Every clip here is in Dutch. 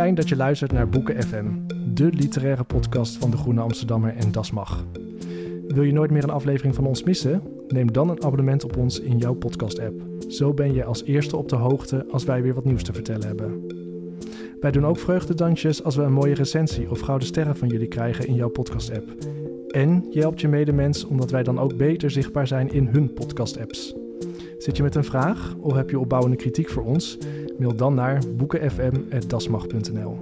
Fijn dat je luistert naar Boeken FM, de literaire podcast van de Groene Amsterdammer en Das Mag. Wil je nooit meer een aflevering van ons missen? Neem dan een abonnement op ons in jouw podcast-app. Zo ben je als eerste op de hoogte als wij weer wat nieuws te vertellen hebben. Wij doen ook vreugdedansjes als we een mooie recensie of gouden sterren van jullie krijgen in jouw podcast-app. En je helpt je medemens omdat wij dan ook beter zichtbaar zijn in hun podcast-apps. Zit je met een vraag of heb je opbouwende kritiek voor ons? Mail dan naar boekenfm.dasmag.nl.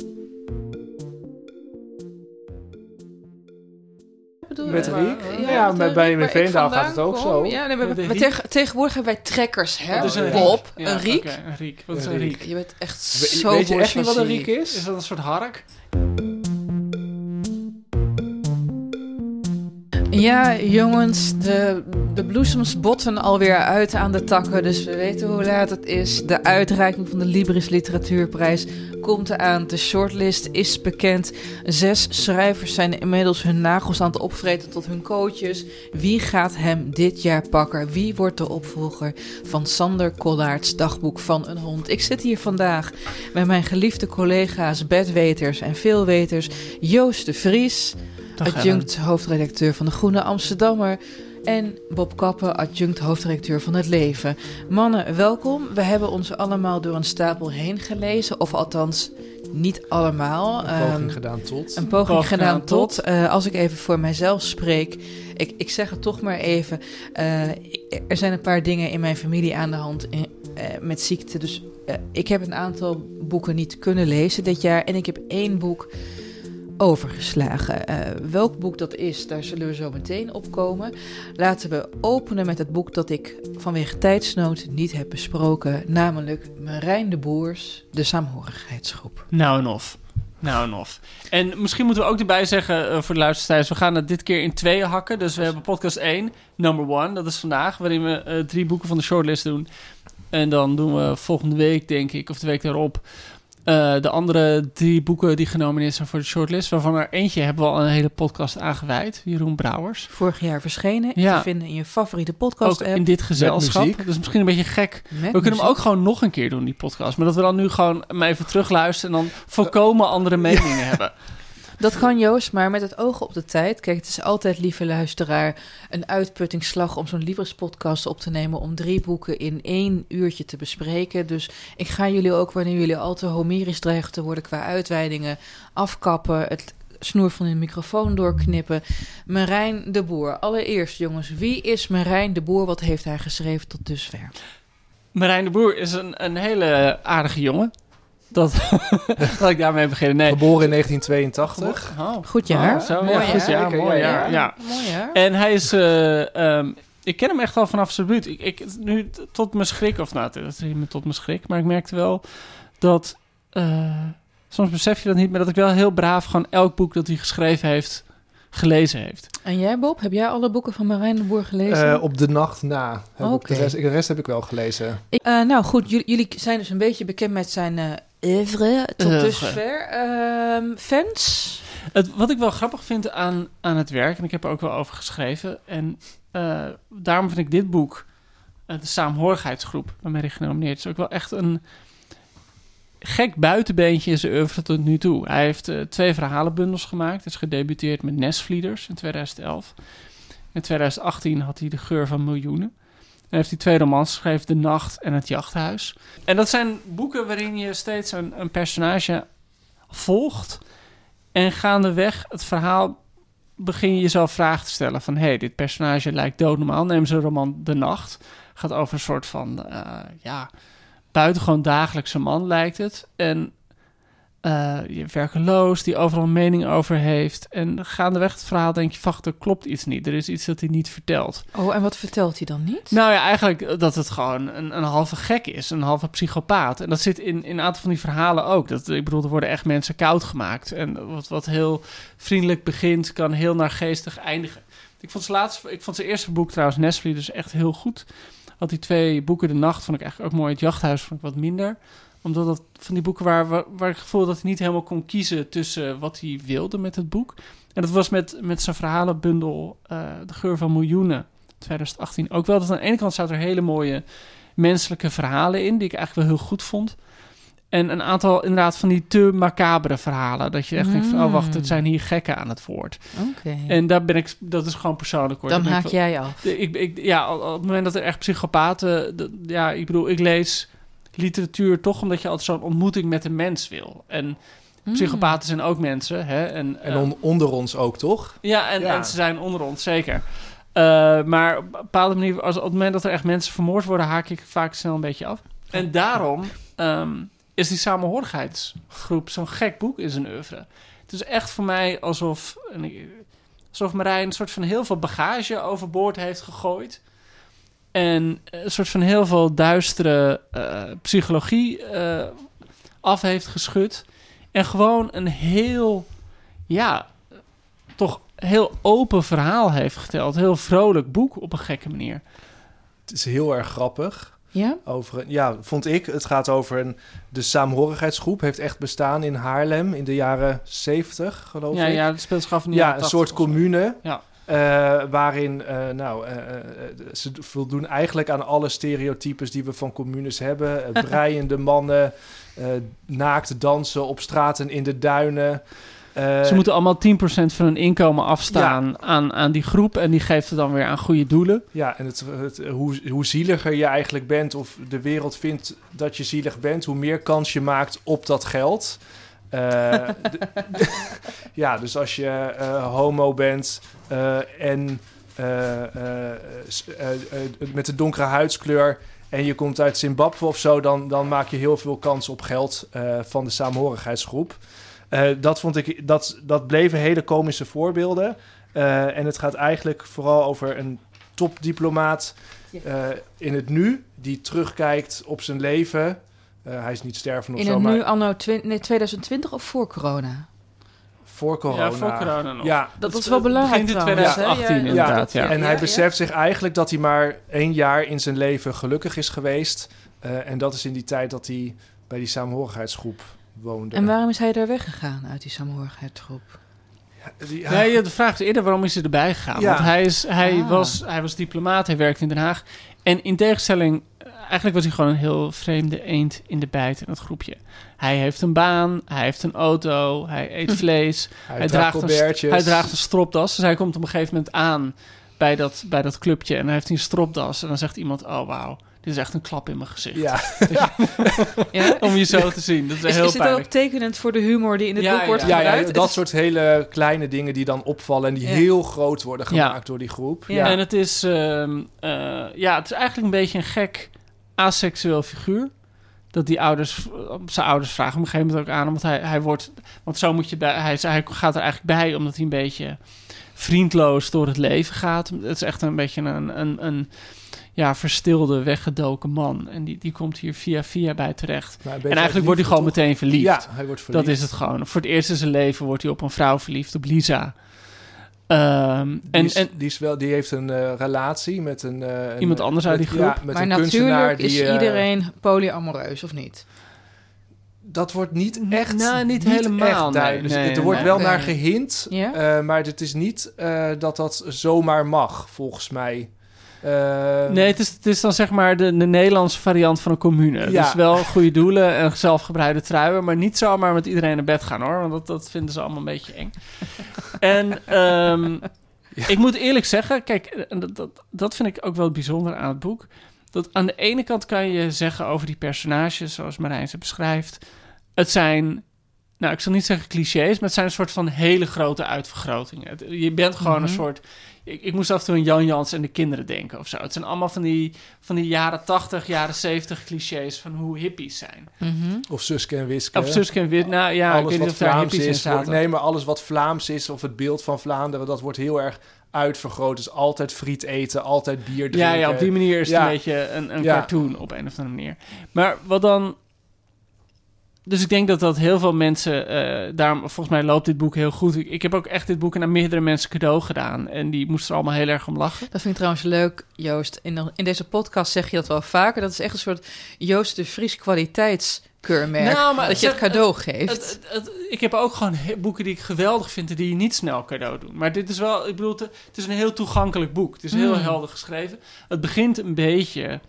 Met Riek? Ja, Ja, met bij, Veendaal vandaan gaat het ook kom. zo. Ja, nee, maar, tegenwoordig hebben wij trekkers, hè? Dat is een Bob, een riek. oké, een riek. Wat is Een riek. Je bent echt We- zo Weet je echt niet wat een riek is? Is dat een soort hark? Ja, jongens, de, de bloesems botten alweer uit aan de takken, dus we weten hoe laat het is. De uitreiking van de Libris Literatuurprijs komt eraan. De shortlist is bekend. Zes schrijvers zijn inmiddels hun nagels aan het opvreten tot hun coaches. Wie gaat hem dit jaar pakken? Wie wordt de opvolger van Sander Kollaerts dagboek van een hond? Ik zit hier vandaag met mijn geliefde collega's, bedweters en veelweters, Joost de Vries adjunct hoofdredacteur van de Groene Amsterdammer. En Bob Kappen, adjunct hoofdredacteur van Het Leven. Mannen, welkom. We hebben ons allemaal door een stapel heen gelezen. Of althans, niet allemaal. Een poging Ehm, gedaan tot. een poging Poging gedaan tot. tot. Eh, als ik even voor mijzelf spreek. Ik, ik zeg het toch maar even. eh, er zijn een paar dingen in mijn familie aan de hand in- eh, met ziekte. Dus ik heb een aantal boeken niet kunnen lezen dit jaar. En ik heb één boek overgeslagen. Eh, welk boek dat is, daar zullen we zo meteen op komen. Laten we openen met het boek dat ik vanwege tijdsnood niet heb besproken. Namelijk Marijn de Boers, De Saamhorigheidsgroep. Nou en of. Nou en of. En misschien moeten we ook erbij zeggen eh, voor de luisteraars... we gaan het dit keer in tweeën hakken. Dus we hebben podcast 1, number 1, dat is vandaag... waarin we eh, drie boeken van de shortlist doen. En dan doen we volgende week, denk ik, of de week daarop... eh, de andere drie boeken die genomineerd zijn voor de shortlist... waarvan er eentje hebben we al een hele podcast aangewijd. Jeroen Brouwers. Vorig jaar verschenen. Ja. Te vinden in je favoriete Ook podcast-app. in dit gezelschap. Dat is misschien een beetje gek. Met We kunnen hem ook gewoon nog een keer doen, die podcast. Maar dat we dan nu gewoon hem even terugluisteren... en dan volkomen andere meningen hebben. Dat kan Joost, maar met het oog op de tijd. Kijk, het is altijd, lieve luisteraar, een uitputtingsslag om zo'n Libris-podcast op te nemen. Om drie boeken in één uurtje te bespreken. Dus ik ga jullie ook, wanneer jullie al te homerisch dreigen te worden qua uitweidingen, afkappen. Het snoer van de microfoon doorknippen. Marijn de Boer. Allereerst, jongens, wie is Marijn de Boer? Wat heeft hij geschreven tot dusver? Marijn de Boer is een, een hele aardige jongen. Dat laat ik daarmee beginnen. Nee. Geboren in 1982. Oh, Goed jaar. oh, zo, Mooi ja, jaar. goed jaar, mooi ja, jaar. Ja. Mooi jaar. En hij is... eh, ehm, ik ken hem echt al vanaf zijn buurt. Ik, ik, nu tot mijn schrik, of nou, dat is niet meer tot mijn schrik, maar ik merkte wel dat... eh, soms besef je dat niet, maar dat ik wel heel braaf gewoon elk boek dat hij geschreven heeft, gelezen heeft. En jij, Bob? Heb jij alle boeken van Marijn de Boer gelezen? Eh, op de nacht na. Heb ik Oké. de, rest, de rest heb ik wel gelezen. Ik- eh, nou goed, jullie, jullie zijn dus een beetje bekend met zijn eh oeuvre tot Oeuvre. dusver. Ehm, fans? Het, wat ik wel grappig vind aan, aan het werk, en ik heb er ook wel over geschreven, en eh, daarom vind ik dit boek, eh, de Saamhorigheidsgroep, waarmee hij genomineerd is, ook wel echt een gek buitenbeentje in zijn oeuvre tot nu toe. Hij heeft eh, twee verhalenbundels gemaakt. Is gedebuteerd met Nesvlieders in 2011. In 2018 had hij De Geur van Miljoenen. Dan heeft hij twee romans geschreven, De Nacht en Het Jachthuis. En dat zijn boeken waarin je steeds een, een personage volgt. En gaandeweg het verhaal begin je jezelf vragen te stellen van... hé, hey, dit personage lijkt doodnormaal. Neem ze roman De Nacht. Gaat over een soort van, eh, ja, buitengewoon dagelijkse man lijkt het. En eh, je werkeloos, die overal een mening over heeft. En gaandeweg het verhaal denk je, wacht, er klopt iets niet. Er is iets dat hij niet vertelt. Oh, en wat vertelt hij dan niet? Nou ja, eigenlijk dat het gewoon een, een halve gek is, een halve psychopaat. En dat zit in, in een aantal van die verhalen ook. Dat, ik bedoel, er worden echt mensen koud gemaakt. En wat, wat heel vriendelijk begint, kan heel naargeestig eindigen. Ik vond, zijn laatste, ik vond zijn eerste boek trouwens, Nestle, dus echt heel goed. Had die twee boeken, De Nacht, vond ik eigenlijk ook mooi. Het Jachthuis vond ik wat minder omdat dat van die boeken waar, waar, waar ik het gevoel dat hij niet helemaal kon kiezen tussen wat hij wilde met het boek. En dat was met, met zijn verhalenbundel uh, De Geur van Miljoenen, 2018. Ook wel dat aan de ene kant zaten er hele mooie menselijke verhalen in, die ik eigenlijk wel heel goed vond. En een aantal inderdaad van die te macabere verhalen. Dat je echt denkt van, oh wacht, het zijn hier gekken aan het woord. En daar ben ik, dat is gewoon persoonlijk hoor. Dan haak jij af. ik, ik, ja, op het moment dat er echt psychopaten... ja, ik bedoel, ik lees literatuur toch omdat je altijd zo'n ontmoeting met een mens wil. En Hmm. psychopaten zijn ook mensen, hè. En, En eh, on- onder ons ook, toch? ja, en, Ja. en ze zijn onder ons, zeker. Eh, maar op een bepaalde manier, als, op het moment dat er echt mensen vermoord worden, haak ik vaak snel een beetje af. En daarom ehm, is die samenhorigheidsgroep zo'n gek boek in zijn oeuvre. Het is echt voor mij alsof, en ik- alsof Marijn een soort van heel veel bagage overboord heeft gegooid. En een soort van heel veel duistere eh, psychologie eh, af heeft geschud. En gewoon een heel, ja, toch heel open verhaal heeft geteld. Heel vrolijk boek op een gekke manier. Het is heel erg grappig. Ja? Over, een- ja, vond ik. Het gaat over een, de saamhorigheidsgroep. Heeft echt bestaan in Haarlem in de jaren 70, geloof Ja, ik. ja, het speelt zich af in de Ja, jaren een 80 soort commune. Ja. Eh, waarin, eh, nou, eh, ze voldoen eigenlijk aan alle stereotypes die we van communes hebben. Breiende mannen, naakt dansen op straten in de duinen. Ze moeten allemaal 10% van hun inkomen afstaan aan, aan die groep. En die geeft het dan weer aan goede doelen. Ja, en het, het, hoe, hoe zieliger je eigenlijk bent, of de wereld vindt dat je zielig bent, hoe meer kans je maakt op dat geld. Eh, ja, dus als je eh, homo bent eh, en met een donkere huidskleur en je komt uit Zimbabwe of zo, dan, dan maak je heel veel kans op geld van de saamhorigheidsgroep. Dat, vond ik, dat, dat bleven hele komische voorbeelden. En het gaat eigenlijk vooral over een topdiplomaat in het nu, die terugkijkt op zijn leven. Eh, hij is niet sterven of In zo, het maar nu anno nee, 2020 of voor corona? voor corona. Ja, voor corona nog. Ja, Dat was wel belangrijk Begin in trouwens, hè? 2018 Ja, ja. inderdaad, ja. en hij ja. beseft zich eigenlijk dat hij maar één jaar in zijn leven gelukkig is geweest. Eh, en dat is in die tijd dat hij bij die saamhorigheidsgroep woonde. En waarom is hij daar weggegaan uit die samenhorigheidsgroep? Die- ja, Nee, de vraag is eerder waarom is hij erbij gegaan? Ja. Want hij, is, hij, Ah. was, hij was diplomaat, hij werkte in Den Haag. En in tegenstelling, eigenlijk was hij gewoon een heel vreemde eend in de bijt in dat groepje. Hij heeft een baan, hij heeft een auto, hij eet vlees, hij, hij, draagt draagt een, hij draagt een stropdas. Dus hij komt op een gegeven moment aan bij dat, bij dat clubje en hij heeft een stropdas. En dan zegt iemand, oh wauw, dit is echt een klap in mijn gezicht. Ja, Ja? Om je zo te zien, dat is, Is, heel is dit pijnlijk. ook tekenend voor de humor die in het Ja, boek wordt ja. ja, ja, gebruikt? dat Het soort hele kleine dingen die dan opvallen en die Ja. heel groot worden Ja. gemaakt door die groep. Ja. Ja, En het is, ehm, eh, ja, het is eigenlijk een beetje een gek aseksueel figuur. Dat die ouders, zijn ouders vragen op een gegeven moment ook aan. Want hij, hij wordt, want zo moet je bij, hij, hij gaat er eigenlijk bij omdat hij een beetje vriendloos door het leven gaat. Het is echt een beetje een, een, een ja, verstilde, weggedoken man. En die, die komt hier via via bij terecht. En eigenlijk wordt hij gewoon meteen verliefd. Ja, hij wordt verliefd. Dat is het gewoon. Voor het eerst in zijn leven wordt hij op een vrouw verliefd, op Lisa. Ehm, Die, en, is, en die, is wel, die heeft een eh, relatie met een... eh, een- Iemand anders uit met- die groep? Ja, met maar een kunstenaar natuurlijk die... is eh, iedereen polyamoreus, of niet? dat wordt niet echt... Nou, niet helemaal, echt nee, duidelijk. nee, er wordt nee. wel naar gehint, Ja? eh, maar het is niet eh, dat dat zomaar mag, volgens mij. Eh, Nee, het is, het is dan zeg maar de, de Nederlandse variant van een commune. Ja. Dus wel goede doelen en zelfgebreide truien, maar niet zomaar met iedereen naar bed gaan hoor, want dat, dat vinden ze allemaal een beetje eng. en ehm, ik moet eerlijk zeggen, kijk, dat, dat, dat vind ik ook wel bijzonder aan het boek. Dat aan de ene kant kan je zeggen over die personages, zoals Marijn ze beschrijft, het zijn nou, ik zal niet zeggen clichés, maar het zijn een soort van hele grote uitvergrotingen. Je bent gewoon een Mhm. soort. Ik, ik moest af en toe aan Jan Jans en de kinderen denken of zo. Het zijn allemaal van die, van die jaren 80, jaren 70 clichés van hoe hippies zijn. Mhm. Of Suske en Wiske. Of Suske en Wit, nou ja, ik alles weet niet wat of daar Vlaams is. wordt- nee, maar alles wat Vlaams is of het beeld van Vlaanderen, dat wordt heel erg uitvergroot. Dus altijd friet eten, altijd bier drinken. Ja, ja, op die manier is het Ja. een beetje een, een Ja. cartoon op een of andere manier. Maar wat dan... Dus ik denk dat dat heel veel mensen... eh, daarom, volgens mij loopt dit boek heel goed. Ik, ik heb ook echt dit boek aan meerdere mensen cadeau gedaan. En die moesten er allemaal heel erg om lachen. Dat vind ik trouwens leuk, Joost. In, de- in deze podcast zeg je dat wel vaker. Dat is echt een soort Joost de Vries kwaliteitskeurmerk. Nou, maar dat je het cadeau geeft. Het, het, het- ik heb ook gewoon boeken die ik geweldig vind... en die je niet snel cadeau doen. Maar dit is wel... Ik bedoel, het, het is een heel toegankelijk boek. Het is heel Mm. helder geschreven. Het begint een beetje...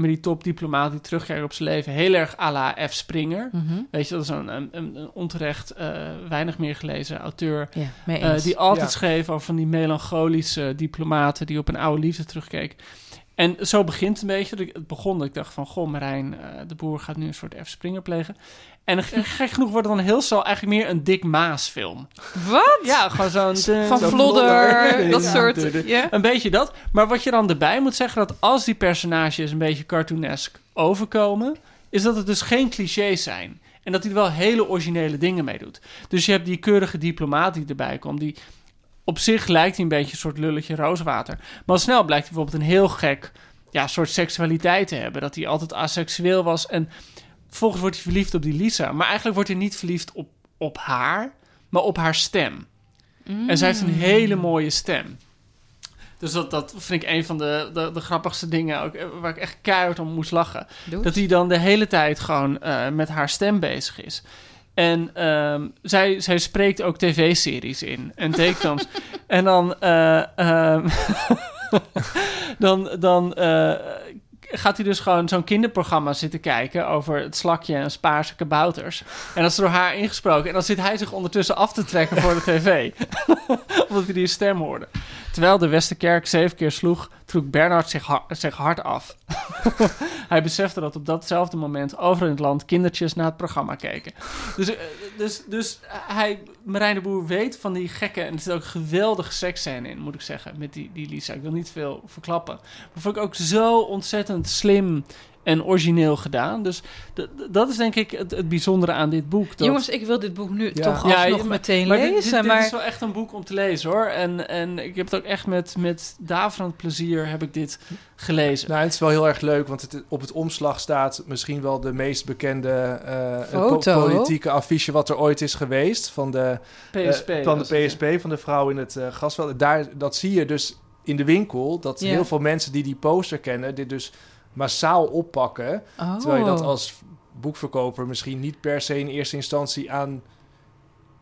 met die topdiplomaat die terugkijkt op zijn leven... heel erg à la F. Springer... Mhm. Weet je, dat is een, een, een onterecht eh, weinig meer gelezen auteur. Eh, die altijd Ja. schreef over van die melancholische diplomaten die op een oude liefde terugkeek. En zo begint het een beetje. Het begon dat ik dacht van, goh, Marijn, eh, de boer gaat nu een soort F. Springer plegen. En gek genoeg wordt het dan heel snel eigenlijk meer een Dick Maas film. Wat? Ja, gewoon zo'n... Van Vlodder, dat Ja, soort... Ja? een beetje dat. Maar wat je dan erbij moet zeggen, dat als die personages een beetje cartoonesk overkomen, is dat het dus geen clichés zijn. En dat hij er wel hele originele dingen mee doet. Dus je hebt die keurige diplomaat die erbij komt, die op zich lijkt hij een beetje een soort lulletje rooswater. Maar al snel blijkt hij bijvoorbeeld een heel gek ja, soort seksualiteit te hebben. Dat hij altijd asexueel was. En vervolgens wordt hij verliefd op die Lisa. Maar eigenlijk wordt hij niet verliefd op, op haar, maar op haar stem. En zij heeft een hele mooie stem. Dus dat, dat vind ik een van de, de, de grappigste dingen ook, eh, waar ik echt keihard om moest lachen. Dat hij dan de hele tijd gewoon eh, met haar stem bezig is. En ehm, zij, zij spreekt ook tv-series in en tekenfilms. en dan, eh, ehm, dan, dan eh, gaat hij dus gewoon zo'n kinderprogramma zitten kijken over het slakje en spaarse kabouters. En dat is door haar ingesproken. En dan zit hij zich ondertussen af te trekken voor de tv. Omdat hij die stem hoorde. Terwijl de Westerkerk zeven keer sloeg, trok Bernard zich, ha- zich hard af. hij besefte dat op datzelfde moment over in het land kindertjes naar het programma keken. Dus, eh, dus, dus hij, Marijn de Boer weet van die gekke... en er zit ook geweldige seksscène in, moet ik zeggen, met die, die Lisa. Ik wil niet veel verklappen. Maar vond ik ook zo ontzettend slim en origineel gedaan. Dus dat is denk ik het, het bijzondere aan dit boek. Dat, Jongens, ik wil dit boek nu Ja. toch Ja, alsnog maar- meteen maar dit, lezen. dit, dit maar is wel echt een boek om te lezen hoor. En, en ik heb het ook echt met, met daverend plezier heb ik dit gelezen. Nou, het is wel heel erg leuk, want het, op het omslag staat misschien wel de meest bekende eh, Foto. po- politieke affiche wat er ooit is geweest. Van de, eh, PSP. van was de het, PSP, van de vrouw in het eh gasveld. Daar, dat zie je dus in de winkel, dat Ja. heel veel mensen die die poster kennen, dit dus massaal oppakken. oh. Terwijl je dat als boekverkoper misschien niet per se in eerste instantie aan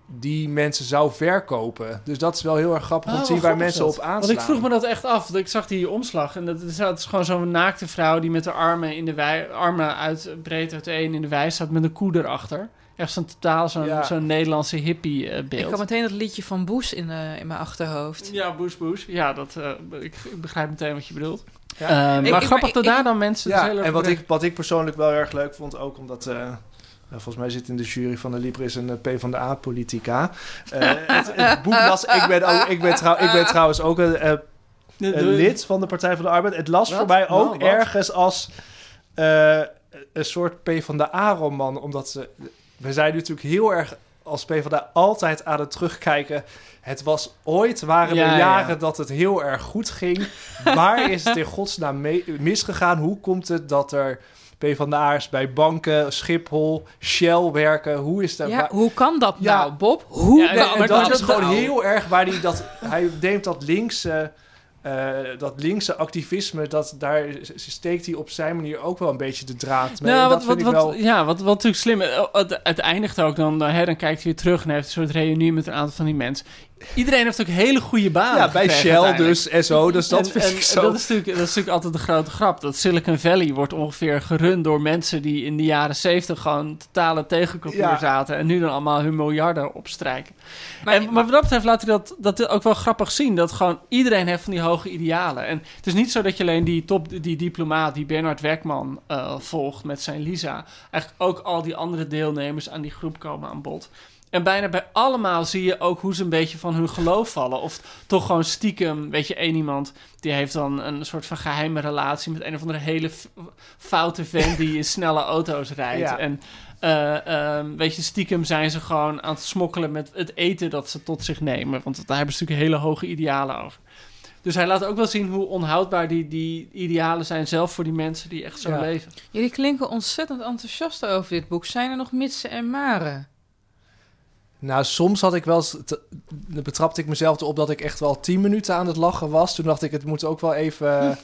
die mensen zou verkopen. Dus dat is wel heel erg grappig om Oh, te zien wat waar mensen op aanslaan. Want ik vroeg me dat echt af. Want ik zag die omslag. En dat is, dat is gewoon zo'n naakte vrouw die met haar armen, in de wei, armen uit, breed uiteen in de wei staat met een koe erachter. Echt zo'n totaal zo'n Ja. zo'n Nederlandse hippie eh, Ik beeld. had meteen dat liedje van Boes in, eh, in mijn achterhoofd. Ja, boes boes. Ja, dat, eh, ik, ik begrijp meteen wat je bedoelt. Ja. Eh, Ik- maar ik- grappig dat daar dan mensen... Ja, en wat ik, wat ik persoonlijk wel erg leuk vond, ook omdat... eh, nou, volgens mij zit in de jury van de Libris een eh, P van de A-politica. Eh, het, het boek las... Ik ben, ook, ik, ben trouw, ik ben trouwens ook een, eh, lid van de Partij van de Arbeid. Het las Wat? voor mij ook Nou, ergens als eh, een soort P van de A-roman. Omdat ze... We zijn natuurlijk heel erg als P van de A altijd aan het terugkijken... Het was ooit, waren Ja, er ja. jaren dat het heel erg goed ging. Waar is het in godsnaam mee- misgegaan? Hoe komt het dat er PvdA'ers bij banken, Schiphol, Shell werken? Hoe is dat? Ja, waar- hoe kan dat Ja. nou, Bob? Hoe Ja, Nee, kan dat dat- is gewoon nou. heel erg waar hij dat... Hij neemt dat linkse... eh, dat linkse activisme, dat, daar steekt hij op zijn manier ook wel een beetje de draad mee. Nou, wat, dat wat, wel... ja, wat, wat natuurlijk slim is. eh, Het, het eindigt ook dan, hè, dan kijkt hij weer terug en heeft een soort reunie met een aantal van die mensen. Iedereen heeft ook hele goede banen Ja, bij Shell dus zo. Dus dat en, vind en- ik zo. dat, is natuurlijk, dat is natuurlijk altijd de grote grap. Dat Silicon Valley wordt ongeveer gerund door mensen die in de jaren zeventig gewoon totale tegencultuur Ja. zaten. En nu dan allemaal hun miljarden opstrijken. Maar- en, maar wat dat betreft laat hij dat, dat ook wel grappig zien. Dat gewoon iedereen heeft van die hoge idealen. En het is niet zo dat je alleen die top, die diplomaat, die Bernard Werkman eh, volgt met zijn Lisa. Eigenlijk ook al die andere deelnemers aan die groep komen aan bod. En bijna bij allemaal zie je ook hoe ze een beetje van hun geloof vallen. Of toch gewoon stiekem, weet je, één iemand die heeft dan een soort van geheime relatie met een of andere hele foute vent die in snelle auto's rijdt. Ja. En eh, ehm, weet je, stiekem zijn ze gewoon aan het smokkelen met het eten dat ze tot zich nemen. Want daar hebben ze natuurlijk hele hoge idealen over. Dus hij laat ook wel zien hoe onhoudbaar die, die idealen zijn, zelf voor die mensen die echt zo Ja. leven. Jullie klinken ontzettend enthousiast over dit boek. Zijn er nog mitsen en maren? Nou, soms had ik wel... eens te- dan betrapte ik mezelf erop dat ik echt wel tien minuten aan het lachen was. Toen dacht ik, het moet ook wel even...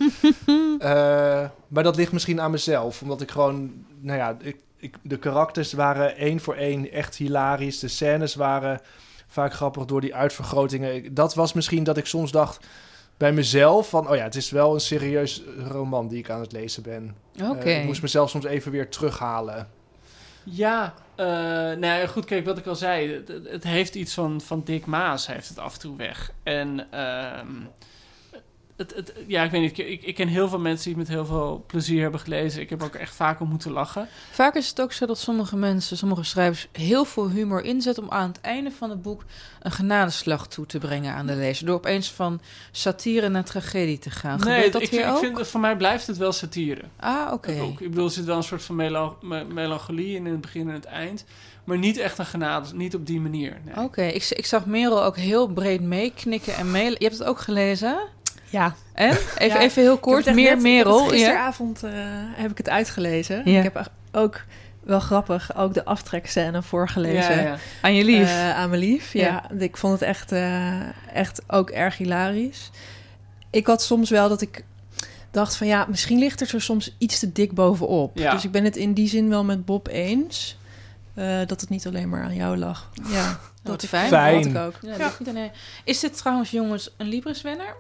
eh, maar dat ligt misschien aan mezelf. Omdat ik gewoon... Nou ja, ik, ik, de karakters waren één voor één echt hilarisch. De scènes waren vaak grappig door die uitvergrotingen. Dat was misschien dat ik soms dacht bij mezelf van... Oh ja, het is wel een serieus roman die ik aan het lezen ben. Oké. Eh, ik moest mezelf soms even weer terughalen. Ja, eh nou ja, goed, kijk wat ik al zei. Het heeft iets van, van Dick Maas, heeft het af en toe weg. En ehm, het, het, ja, ik weet niet, ik, ik ken heel veel mensen die het met heel veel plezier hebben gelezen. Ik heb ook echt vaak om moeten lachen. Vaak is het ook zo dat sommige mensen, sommige schrijvers, heel veel humor inzetten om aan het einde van het boek een genadeslag toe te brengen aan de lezer. Door opeens van satire naar tragedie te gaan. Gebeurt dat ik, hier vind- ik vind, dat voor mij blijft het wel satire. Ah, oké. Ik bedoel, er zit wel een soort van melo- me- melancholie in, in het begin en het eind. Maar niet echt een genade, niet op die manier. Nee. Oké, ik, ik zag Merel ook heel breed meeknikken en mee. Je hebt het ook gelezen? Ja, En? Even, Ja, even heel kort, meer net- Merel. Ja? Gisteravond eh, heb ik het uitgelezen. Ja. Ik heb ook wel grappig ook de aftrekscène voorgelezen. Ja, ja. Aan je lief. Eh, aan mijn lief. Ja, ik vond het echt, eh, echt ook erg hilarisch. Ik had soms wel dat ik dacht van ja, misschien ligt er soms iets te dik bovenop. Ja. Dus ik ben het in die zin wel met Bob eens. eh, dat het niet alleen maar aan jou lag. Ja, dat ik, fijn. Fijn. had ik ook. Ja. Is dit trouwens, jongens, een Libris-winnaar?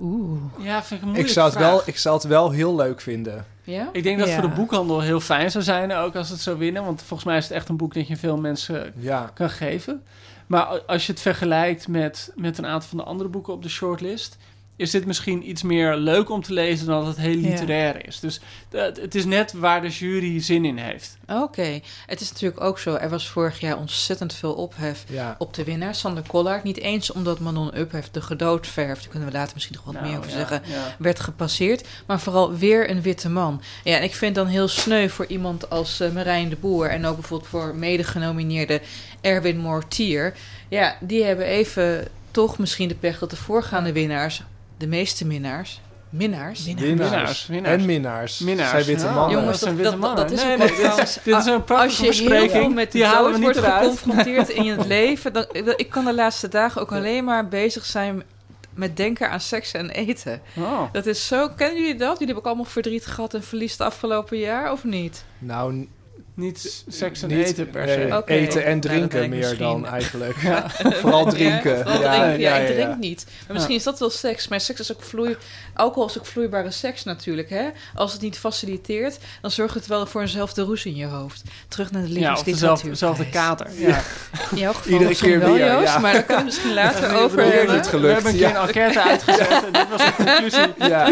Oeh. ja, vind ik een Ik zou, het vraag. wel, ik zou het wel heel leuk vinden. Ja? Ik denk dat Ja. voor de boekhandel heel fijn zou zijn, ook als het zou winnen. Want volgens mij is het echt een boek dat je veel mensen Ja. kan geven. Maar als je het vergelijkt met, met een aantal van de andere boeken op de shortlist, is dit misschien iets meer leuk om te lezen dan dat het heel Ja. literair is. Dus eh, het is net waar de jury zin in heeft. Oké. Het is natuurlijk ook zo, er was vorig jaar ontzettend veel ophef Ja. op de winnaar, Sander Collard. Niet eens omdat Manon Uphoff de gedoodverf, daar kunnen we later misschien nog wat Nou, meer over ja, zeggen, ja. werd gepasseerd. Maar vooral weer een witte man. Ja, en ik vind dan heel sneu voor iemand als eh, Marijn de Boer... en ook bijvoorbeeld voor mede-genomineerde Erwin Mortier. Ja, die hebben even toch misschien de pech dat de voorgaande winnaars... de meeste minnaars... Minnaars? Winnaars, winnaars. En minnaars. Minnaars. Zijn witte Ja. mannen. Jongens, dat zijn dat, witte dat, dat is Nee, nee, dit is- trouwens- dit is een Als prachtige je heel veel met de Die dood wordt geconfronteerd in het leven... Dan, ik kan de laatste dagen ook alleen maar bezig zijn met denken aan seks en eten. Oh. Dat is zo... Kennen jullie dat? Jullie hebben ook allemaal verdriet gehad en verlies het afgelopen jaar, of niet? Nou, Niet seks en niet- eten per nee, se. Eten en Nou, drinken meer misschien. dan eigenlijk. Vooral drinken. Ja, vooral Ja, drinken. Ja, ja, ik ja, drink ja. niet. Maar misschien is dat wel seks. Maar seks is ook vloei... Alcohol is ook vloeibare seks natuurlijk, hè? Als het niet faciliteert, dan zorgt het wel voor eenzelfde roes in je hoofd. Terug naar de Ja, of levensliteratuur. dezelfde, dezelfde kater. Ja. In jouw geval Iedere keer wel, weer, Joost. ja. Maar daar kunnen we misschien later over hebben. gelukt, We hebben een keer ja. een enquête uitgezet en dit was de conclusie. Ja.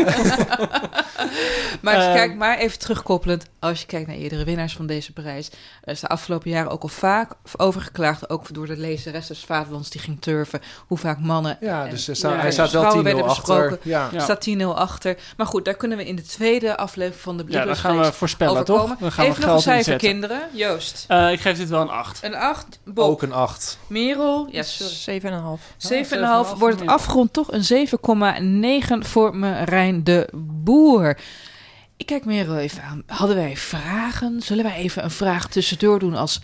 Maar Ehm. kijkt, maar even terugkoppelend, als je kijkt naar eerdere winnaars van deze prijs, er is de afgelopen jaren ook al vaak over geklaagd, ook door de lezeres des Vaderlands die ging turven, hoe vaak mannen ja, en dus er sta- Ja, hij staat wel vrouwen 10-0 werden achter. besproken. Ja. Ja. staat 10-0 achter. Maar goed, daar kunnen we in de tweede aflevering van de Ja, dan gaan we voorspellen, toch? Dan gaan Even we nog een cijfer, kinderen. Joost. Eh, ik geef dit wel een 8. Een 8. Bob. Ook een 8. Merel. Ja, sorry. 7,5. 7,5 7,5 wordt het meer. afgerond toch een 7,9 voor Marijn de Boer. Ik kijk Merel even aan. Hadden wij vragen? Zullen wij even een vraag tussendoor doen als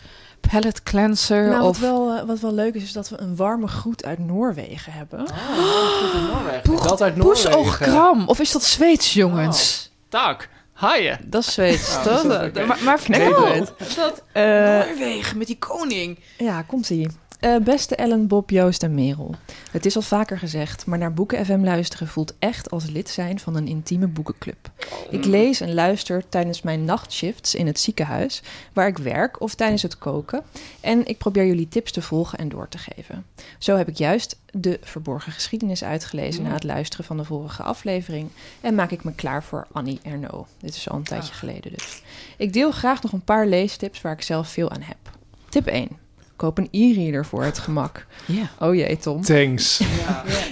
palette cleanser? Nou, wat of wel, eh, wat wel leuk is, is dat we een warme groet uit Noorwegen hebben. goed in Noorwegen. Poeg- Dat uit Noorwegen. Kram. Of is dat Zweeds, jongens? Tak. Haaien. Dat is Zweeds, toch? dat is. Maar, maar vertel. Dat Eh, Noorwegen met die koning. ja, komt Eh, beste Ellen, Bob, Joost en Merel. Het is al vaker gezegd, maar naar Boeken FM luisteren voelt echt als lid zijn van een intieme boekenclub. Ik lees en luister tijdens mijn nachtshifts in het ziekenhuis, waar ik werk of tijdens het koken. En ik probeer jullie tips te volgen en door te geven. Zo heb ik juist de verborgen geschiedenis uitgelezen na het luisteren van de vorige aflevering. En maak ik me klaar voor Annie Ernaux. Dit is al een tijdje geleden dus. Ik deel graag nog een paar leestips waar ik zelf veel aan heb. Tip 1. Koop een e-reader voor het gemak. Ja. Oh jee, Tom. Thanks.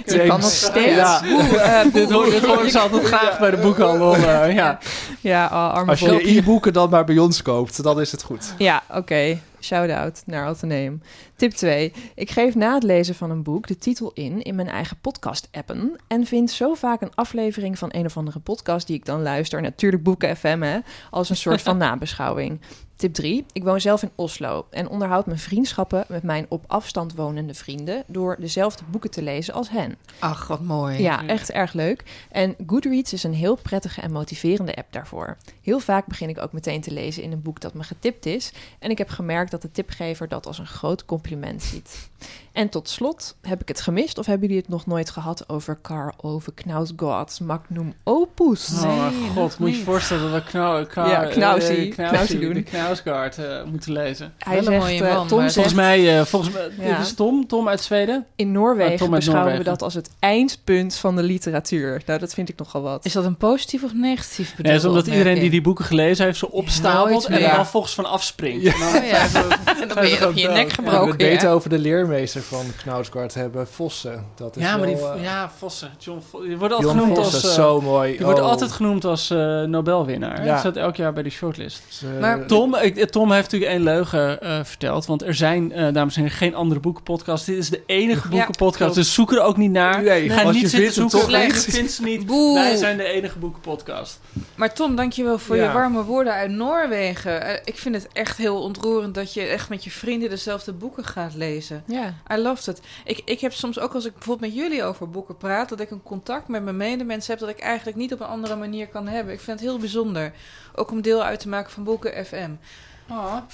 Je kan nog steeds... Ja. eh, Dit hoor, dit ze altijd graag bij de boekhandel. eh, ja. Ja, oh, arme Als je e-boeken dan maar bij ons koopt, dan is het goed. Ja, oké. Shout-out naar Atheneum. Tip 2. Ik geef na het lezen van een boek de titel in in mijn eigen podcast-appen... en vind zo vaak een aflevering van een of andere podcast die ik dan luister... natuurlijk Boeken FM, hè, als een soort van nabeschouwing. Tip 3. Ik woon zelf in Oslo en onderhoud mijn vriendschappen met mijn op afstand wonende vrienden... door dezelfde boeken te lezen als hen. Ach, wat mooi. Ja, echt erg leuk. En Goodreads is een heel prettige en motiverende app daarvoor. Heel vaak begin ik ook meteen te lezen in een boek dat me getipt is. En ik heb gemerkt dat de tipgever dat als een groot compliment ziet. En tot slot, heb ik het gemist of hebben jullie het nog nooit gehad over Karl Ove Knausgård's magnum opus? Oh mijn god, moet je je voorstellen dat we knau, knau, Ja, Knausie. eh, Knausie doen. de Knausgaard eh, moeten lezen. Hij Wel een zegt, mooie man, Tom zegt, Volgens mij, eh, volgens mij Ja. dit is Tom, Tom uit Zweden. in Noorwegen uit beschouwen we dat als het eindpunt van de literatuur. Nou, dat vind ik nogal wat. Is dat een positief of negatief Nee, bedoelde is omdat iedereen die? Boeken gelezen heeft, ze opstapelt Nooit en er dan volgens van afspringt. Ja. Oh ja, en dan ben je op je nek We gebroken. het beter ja. over de leermeester van Knausgaard hebben, Vossen. Dat is Ja, maar die, wel, eh, ja, Vossen. John die wordt altijd Jon genoemd Vossen, als, eh, zo mooi. die wordt Oh. altijd genoemd als eh, Nobelwinnaar. Ja. Staat elk jaar bij de shortlist. Dus, eh, Maar Tom, ik, Tom heeft natuurlijk één leugen eh, verteld. Want er zijn, eh, dames en heren, geen andere boekenpodcasts. Dit is de enige boekenpodcast. dus zoek er ook niet naar. Nee, Ga niet zitten zoeken. vindt ze niet. Boe. Wij zijn de enige boekenpodcast. Maar Tom, dankjewel voor Ja. je warme woorden uit Noorwegen. Eh, ik vind het echt heel ontroerend dat je echt met je vrienden dezelfde boeken gaat lezen. Ja. I loved it. Ik, ik heb soms ook als ik bijvoorbeeld met jullie over boeken praat, dat ik een contact met mijn medemensen heb dat ik eigenlijk niet op een andere manier kan hebben. Ik vind het heel bijzonder. Ook om deel uit te maken van Boeken FM.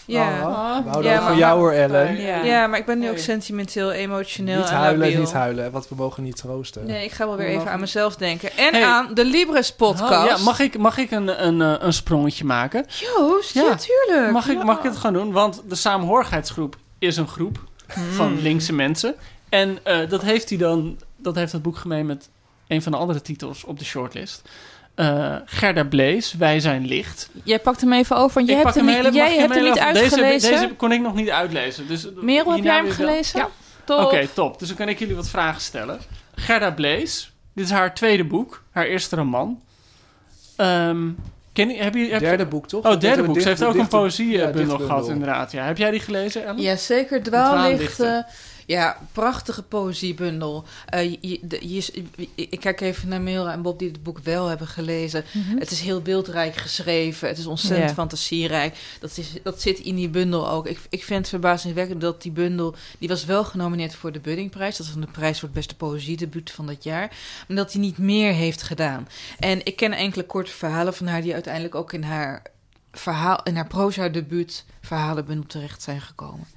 Ja. Ah, we houden Ja, maar- jou hoor, Ellen. Ja. Ja, maar ik ben nu ook sentimenteel, emotioneel Niet en huilen, niet huilen, want we mogen niet troosten. Nee, ik ga wel weer We even mogen- aan mezelf denken. En Hey. aan de podcast. Oh, ja, mag ik, mag ik een, een, eh, een sprongetje maken? Joost, ja, Ja. tuurlijk. Mag ik, Ja. mag ik het gewoon doen? Want de Saamhorigheidsgroep is een groep van linkse mensen. En eh, dat heeft hij dan, dat heeft het boek gemeen met een van de andere titels op de shortlist. Eh, Gerda Blees, Wij zijn licht. Jij pakt hem even over, want jij hebt hem, hele- niet, mag jij ik hebt hem niet hele- deze, uitgelezen. Deze kon ik nog niet uitlezen. Dus Merel, heb jij hem wel. gelezen? Ja. Top. Oké, top. Dus dan kan ik jullie wat vragen stellen. Gerda Blees, dit is haar tweede boek, haar eerste roman. Ehm ken, je- heb je, heb, Derde boek, toch? Oh, derde boek. Ze heeft ook een poëziebundel ja, gehad, inderdaad. Ja. Heb jij die gelezen, Ellen? Ja, zeker. Dwaallichten. Ja, prachtige poëziebundel. Eh, je, je- de- je- ik kijk even naar Merel en Bob die het boek wel hebben gelezen. Het is heel beeldrijk geschreven. Het is ontzettend Ja. fantasierijk. Dat, is, dat zit in die bundel ook. Ik, ik vind het verbazingwekkend dat die bundel... Die was wel genomineerd voor de Buddingprijs. Dat is de prijs voor het beste poëziedebuut van dat jaar. Maar dat hij niet meer heeft gedaan. En ik ken enkele korte verhalen van haar... die uiteindelijk ook in haar, verhaal, in haar proza-debuut verhalenbundel terecht zijn gekomen.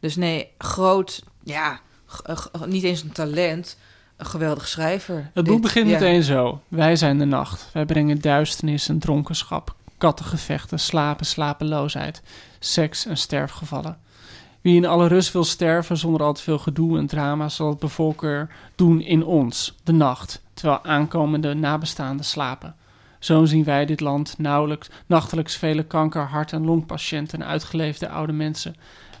Dus nee, groot... Ja, g- niet eens een talent... Een geweldig schrijver. Het boek begint ja. meteen zo. Wij zijn de nacht. Wij brengen duisternis en dronkenschap. Kattengevechten, slapen, slapeloosheid. Seks en sterfgevallen. Wie in alle rust wil sterven zonder al te veel gedoe en drama... zal het bevolker doen in ons, de nacht. Terwijl aankomende nabestaanden slapen. Zo zien wij dit land nauwelijks, nachtelijks vele kanker, hart- en longpatiënten... en uitgeleefde oude mensen...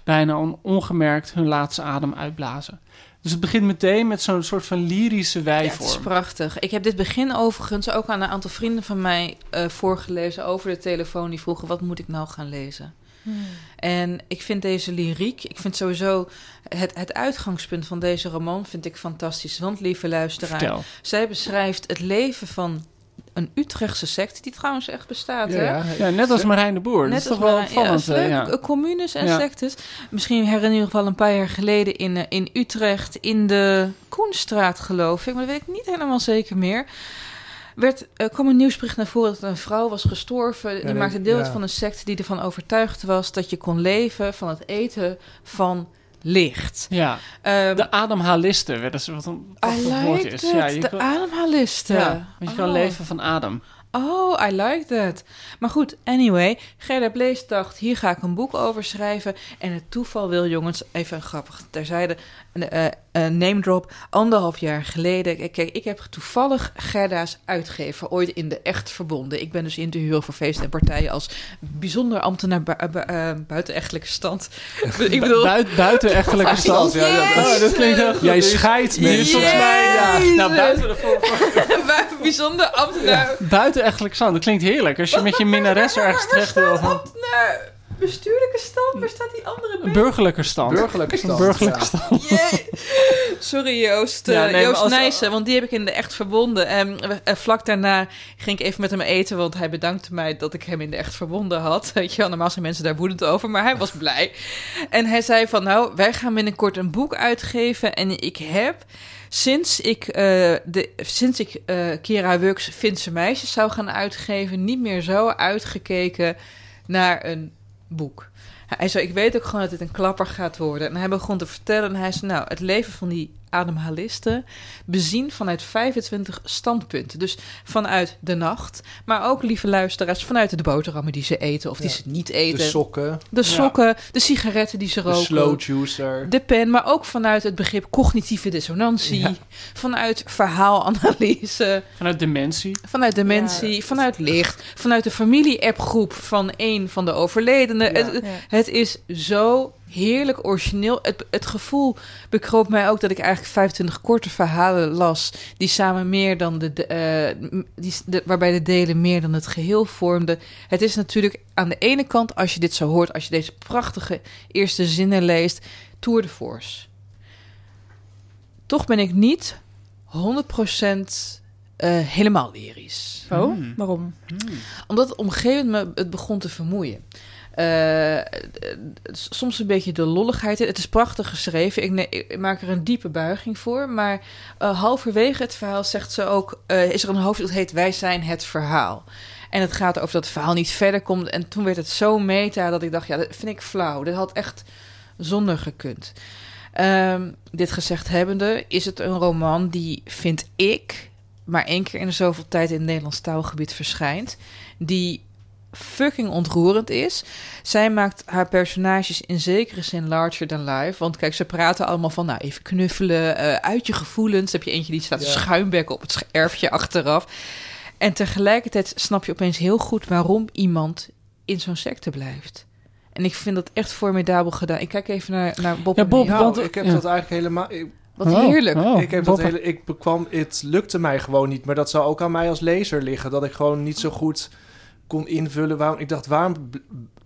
bijna on- ongemerkt hun laatste adem uitblazen. Dus het begint meteen met zo'n soort van lyrische Ja, het wijvorm. is prachtig. Ik heb dit begin overigens ook aan een aantal vrienden van mij eh, voorgelezen over de telefoon. Die vroegen, wat moet ik nou gaan lezen? En ik vind deze lyriek, ik vind sowieso het, het uitgangspunt van deze roman vind ik fantastisch. Want lieve luisteraar, Vertel. zij beschrijft het leven van een Utrechtse sect, die trouwens echt bestaat. Ja, hè? ja. Ja, net als Marijn de Boer. dat Net is toch als wel opvallend. Ja, eh, leuk. ja. Eh, Communes en Ja. sectes. Misschien herinner je nog wel een paar jaar geleden in, eh, in Utrecht, in de Koenstraat, geloof ik, maar dat weet ik niet helemaal zeker meer. Werd, er kwam een nieuwsbericht naar voren dat een vrouw was gestorven. Die nee, maakte deel uit ja. van een sect die ervan overtuigd was dat je kon leven van het eten van licht. Ja, Ehm, de ademhalisten, werd eens wat een prachtig woord is. Ja, je de kan, ademhalisten. ja, want je kan Oh. leven van adem. Oh, I like that. Maar goed, anyway. Gerda Blees dacht, hier ga ik een boek over schrijven. En het toeval wil, jongens, even grappig terzijde, een eh, een name drop. Anderhalf jaar geleden, kijk, ik heb toevallig Gerda's uitgever ooit in de echt verbonden. Ik ben dus in te huren voor feesten en partijen als bijzonder ambtenaar bu bu- eh, buitenechtelijke stand. ik bedoel... Buit, buiten echtelijke stand. Ja, ja, dat, oh, dat klinkt heel goed. Jij scheidt Nee, mensen. volgens mij, ja. Jezus. Nou, buiten, de, bijzonder ambtenaar... buiten echtelijk stand. Dat klinkt heerlijk. Als je met je minnares ergens terecht wil. ambtenaar? Bestuurlijke stand? Waar staat die andere bij? burgerlijke stand. Burgerlijke stand. Burgerlijke ja. stand. Sorry Joost, Ja, Eh, nee, Joost als- Nijssen, want die heb ik in de echt verbonden. En eh, vlak daarna ging ik even met hem eten, want hij bedankte mij dat ik hem in de echt verbonden had. Weet je wel, normaal zijn mensen daar woedend over, maar hij was blij. En hij zei van, nou, wij gaan binnenkort een boek uitgeven en ik heb... Sinds ik, eh, de, sinds ik eh Kira Wux Finse Meisjes zou gaan uitgeven, niet meer zo uitgekeken naar een boek. Hij zei, ik weet ook gewoon dat dit een klapper gaat worden. En hij begon te vertellen en hij zei, nou, het leven van die ademhalisten bezien vanuit 25 standpunten. Dus vanuit de nacht, maar ook, lieve luisteraars, vanuit de boterhammen die ze eten of die Ja. ze niet De eten. sokken, De sokken, de sigaretten die ze de roken. slow juicer. De pen, maar ook vanuit het begrip cognitieve dissonantie, Ja. vanuit verhaalanalyse, Vanuit dementie. vanuit dementie, vanuit licht, vanuit de familie-appgroep van een van de overledenen. Ja. Het, Ja. het is zo heerlijk origineel. Het, het gevoel bekroop mij ook dat ik eigenlijk 25 korte verhalen las. Die samen meer dan de. de, eh, die, de- waarbij de delen meer dan het geheel vormden. Het is natuurlijk aan de ene kant, als je dit zo hoort, als je deze prachtige eerste zinnen leest, tour de force. Toch ben ik niet 100% eh, helemaal lyrisch. Oh, Hmm. waarom? Omdat het op een gegeven moment me het begon te vermoeien. Eh, soms een beetje de lolligheid. Het is prachtig geschreven. Ik, maak er een diepe buiging voor. Maar eh, halverwege het verhaal zegt ze ook... eh, is er een hoofdstuk dat heet Wij zijn het verhaal. En het gaat over dat het verhaal niet verder komt. En toen werd het zo meta dat ik dacht... ja, dat vind ik flauw. Dit had echt zonder gekund. Ehm, dit gezegd hebbende is het een roman die, vind ik... maar één keer in zoveel tijd in het Nederlands taalgebied verschijnt... die fucking ontroerend is. Zij maakt haar personages in zekere zin larger than life. Want kijk, ze praten allemaal van, nou, even knuffelen, eh, uit je gevoelens. Dan heb je eentje die staat te Ja. schuimbekken op het erfje achteraf. En tegelijkertijd snap je opeens heel goed waarom iemand in zo'n secte blijft. En ik vind dat echt formidabel gedaan. Ik kijk even naar, naar Bob. Ja, Bob, Nederland. Nou, want- ik heb ja. dat eigenlijk helemaal... Ik, Wat Oh, heerlijk. oh, ik heb dat hele... Ik bekwam... Het lukte mij gewoon niet. Maar dat zou ook aan mij als lezer liggen. Dat ik gewoon niet zo goed kon invullen. Waarom, ik dacht, waarom,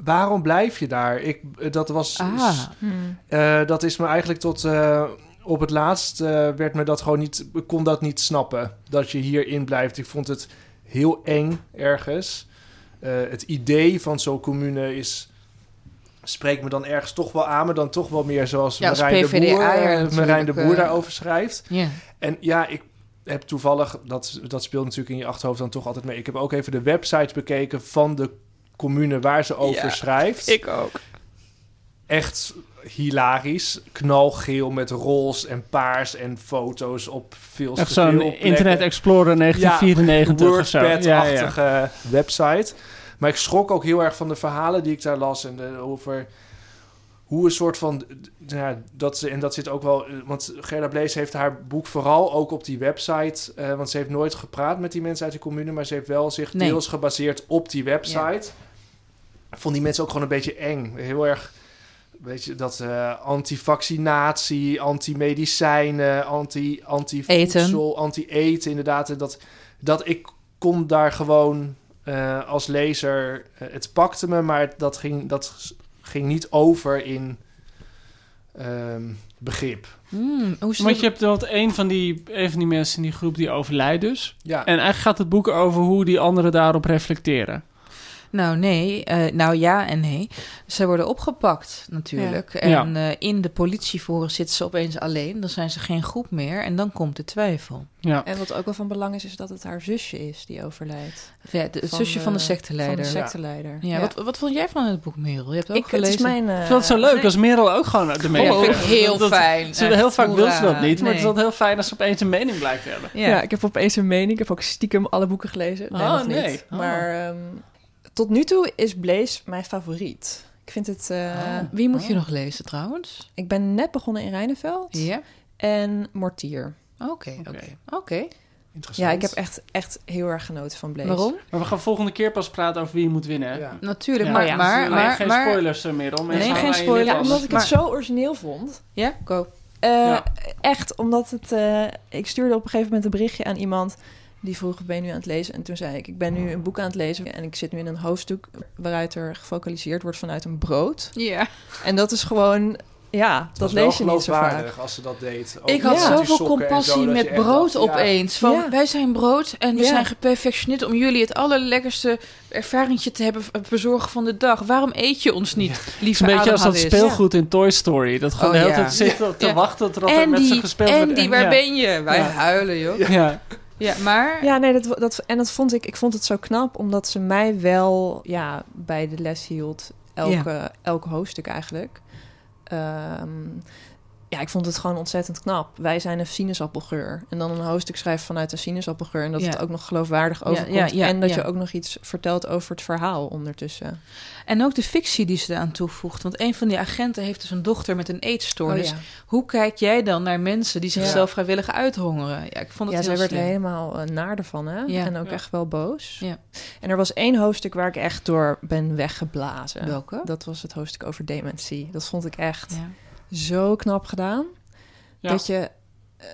waarom blijf je daar? Ik, dat was... Ah, Hmm. Eh, dat is me eigenlijk tot eh, op het laatst eh, werd me dat gewoon niet, ik kon dat niet snappen dat je hierin blijft. Ik vond het heel eng ergens. Eh, het idee van zo'n commune is spreekt me dan ergens toch wel aan, maar dan toch wel meer zoals Ja, Marijn, de Boer, eh, Marijn de Boer eh. daarover schrijft. ja. En ja, ik heb toevallig, dat, dat speelt natuurlijk in je achterhoofd dan toch altijd mee. Ik heb ook even de website bekeken van de commune waar ze over Ja, schrijft Ik ook. echt hilarisch. Knalgeel met roze en paars en foto's op veel Echt zo'n. Internet Explorer 1994 of zo. Ja, ja. WordPad-achtige website. Maar ik schrok ook heel erg van de verhalen die ik daar las. En de, over hoe een soort van... Ja, dat, ze- en dat zit ook wel... Want Gerda Blees heeft haar boek vooral ook op die website... eh, want ze heeft nooit gepraat met die mensen uit de commune... maar ze heeft wel zich Nee. deels gebaseerd op die website. Vond die mensen ook gewoon een beetje eng. Heel erg... Weet je, dat eh anti-vaccinatie, anti-medicijnen, anti- anti-voedsel, anti-eten, inderdaad. En dat, dat ik kon daar gewoon eh, als lezer... eh, het pakte me, maar dat ging, dat ging niet over in ehm, begrip. Hmm, Want je hebt wel een van, die, een van die mensen in die groep die overlijdt dus. Ja, En eigenlijk gaat het boek over hoe die anderen daarop reflecteren. Nou, nee. eh, nou, ja en nee. Ze worden opgepakt, natuurlijk. En eh, in de politievoren zitten ze opeens alleen. Dan zijn ze geen groep meer. En dan komt de twijfel. Ja. En wat ook wel van belang is, is dat het haar zusje is die overlijdt. Ja, de, het Van zusje van de de- secteleider. Van de Ja. secteleider. Wat, wat vond jij van het boek, Merel? Je hebt het ook Ik, het gelezen. is mijn... eh, Ik vind het zo leuk als Merel ook gewoon de mening Ja, vind ik heel Dat- fijn. Ze, Echt, heel vaak wil ze dat niet, maar het is Nee. altijd heel fijn als ze opeens een mening blijkt te hebben. Ja. Ja. ik heb opeens een mening. Ik heb ook stiekem alle boeken gelezen. Nee, Oh, nog niet. nee. Oh. Maar ehm, tot nu toe is Blaze mijn favoriet. Ik vind het... eh, Wie moet je nog lezen, trouwens? Ik ben net begonnen in Rijneveld. Ja? En Mortier. Oké, Oké. oké. Ja, ik heb echt, echt heel erg genoten van Blaze. Waarom? Maar we gaan volgende keer pas praten over wie je moet winnen. hè? Ja. Natuurlijk, Ja. maar... Oh ja. maar, Nee, maar, geen spoilers, eh, Merel. Mensen Nee, geen spoilers. omdat ik Maar- het zo origineel vond. Ja, go. Eh, Ja. Echt, omdat het... eh, ik stuurde op een gegeven moment een berichtje aan iemand... die vroeg, ben je nu aan het lezen? En toen zei ik, ik ben nu een boek aan het lezen... en ik zit nu in een hoofdstuk waaruit er gefocaliseerd wordt vanuit een brood. Ja. En dat is gewoon... Ja, Het dat was wel lees je niet zo vaak. als ze dat deed. Ook Ik had Ja. zoveel compassie zo, met brood dacht, ja, opeens. Van, Ja. wij zijn brood en we Ja. zijn geperfectioneerd om jullie het allerlekkerste ervaringje te hebben bezorgen van de dag. Waarom eet je ons niet, Het is een beetje als dat speelgoed in Toy Story. Dat gewoon Oh, de hele ja. tijd zit te wachten tot er met ze Andy, gespeeld wordt. Andy, En- waar ja. ben je? Wij Ja. huilen, joh. Ja. Ja, maar... Ja, nee, dat, dat, en dat vond ik, ik vond het zo knap, omdat ze mij wel ja, bij de les hield. Elke, elk hoofdstuk eigenlijk. Ehm, ja, ik vond het gewoon ontzettend knap. Wij zijn een sinaasappelgeur. En dan een hoofdstuk schrijven vanuit een sinaasappelgeur. En dat Ja. het ook nog geloofwaardig overkomt. ja, ja, en dat ja. je ook nog iets vertelt over het verhaal ondertussen. En ook de fictie die ze eraan toevoegt. Want een van die agenten heeft dus een dochter met een eetstoornis. Oh, ja. Hoe kijk jij dan naar mensen die zichzelf Ja. vrijwillig uithongeren? Ja, ik vond het Ja, heel zij werd slim. helemaal uh, naar ervan, hè? Ja. En ook Ja. echt wel boos. Ja. En er was één hoofdstuk waar ik echt door ben weggeblazen. Welke? Dat was het hoofdstuk over dementie. Dat vond ik echt Ja. Zo knap gedaan. Ja. Dat je... eh,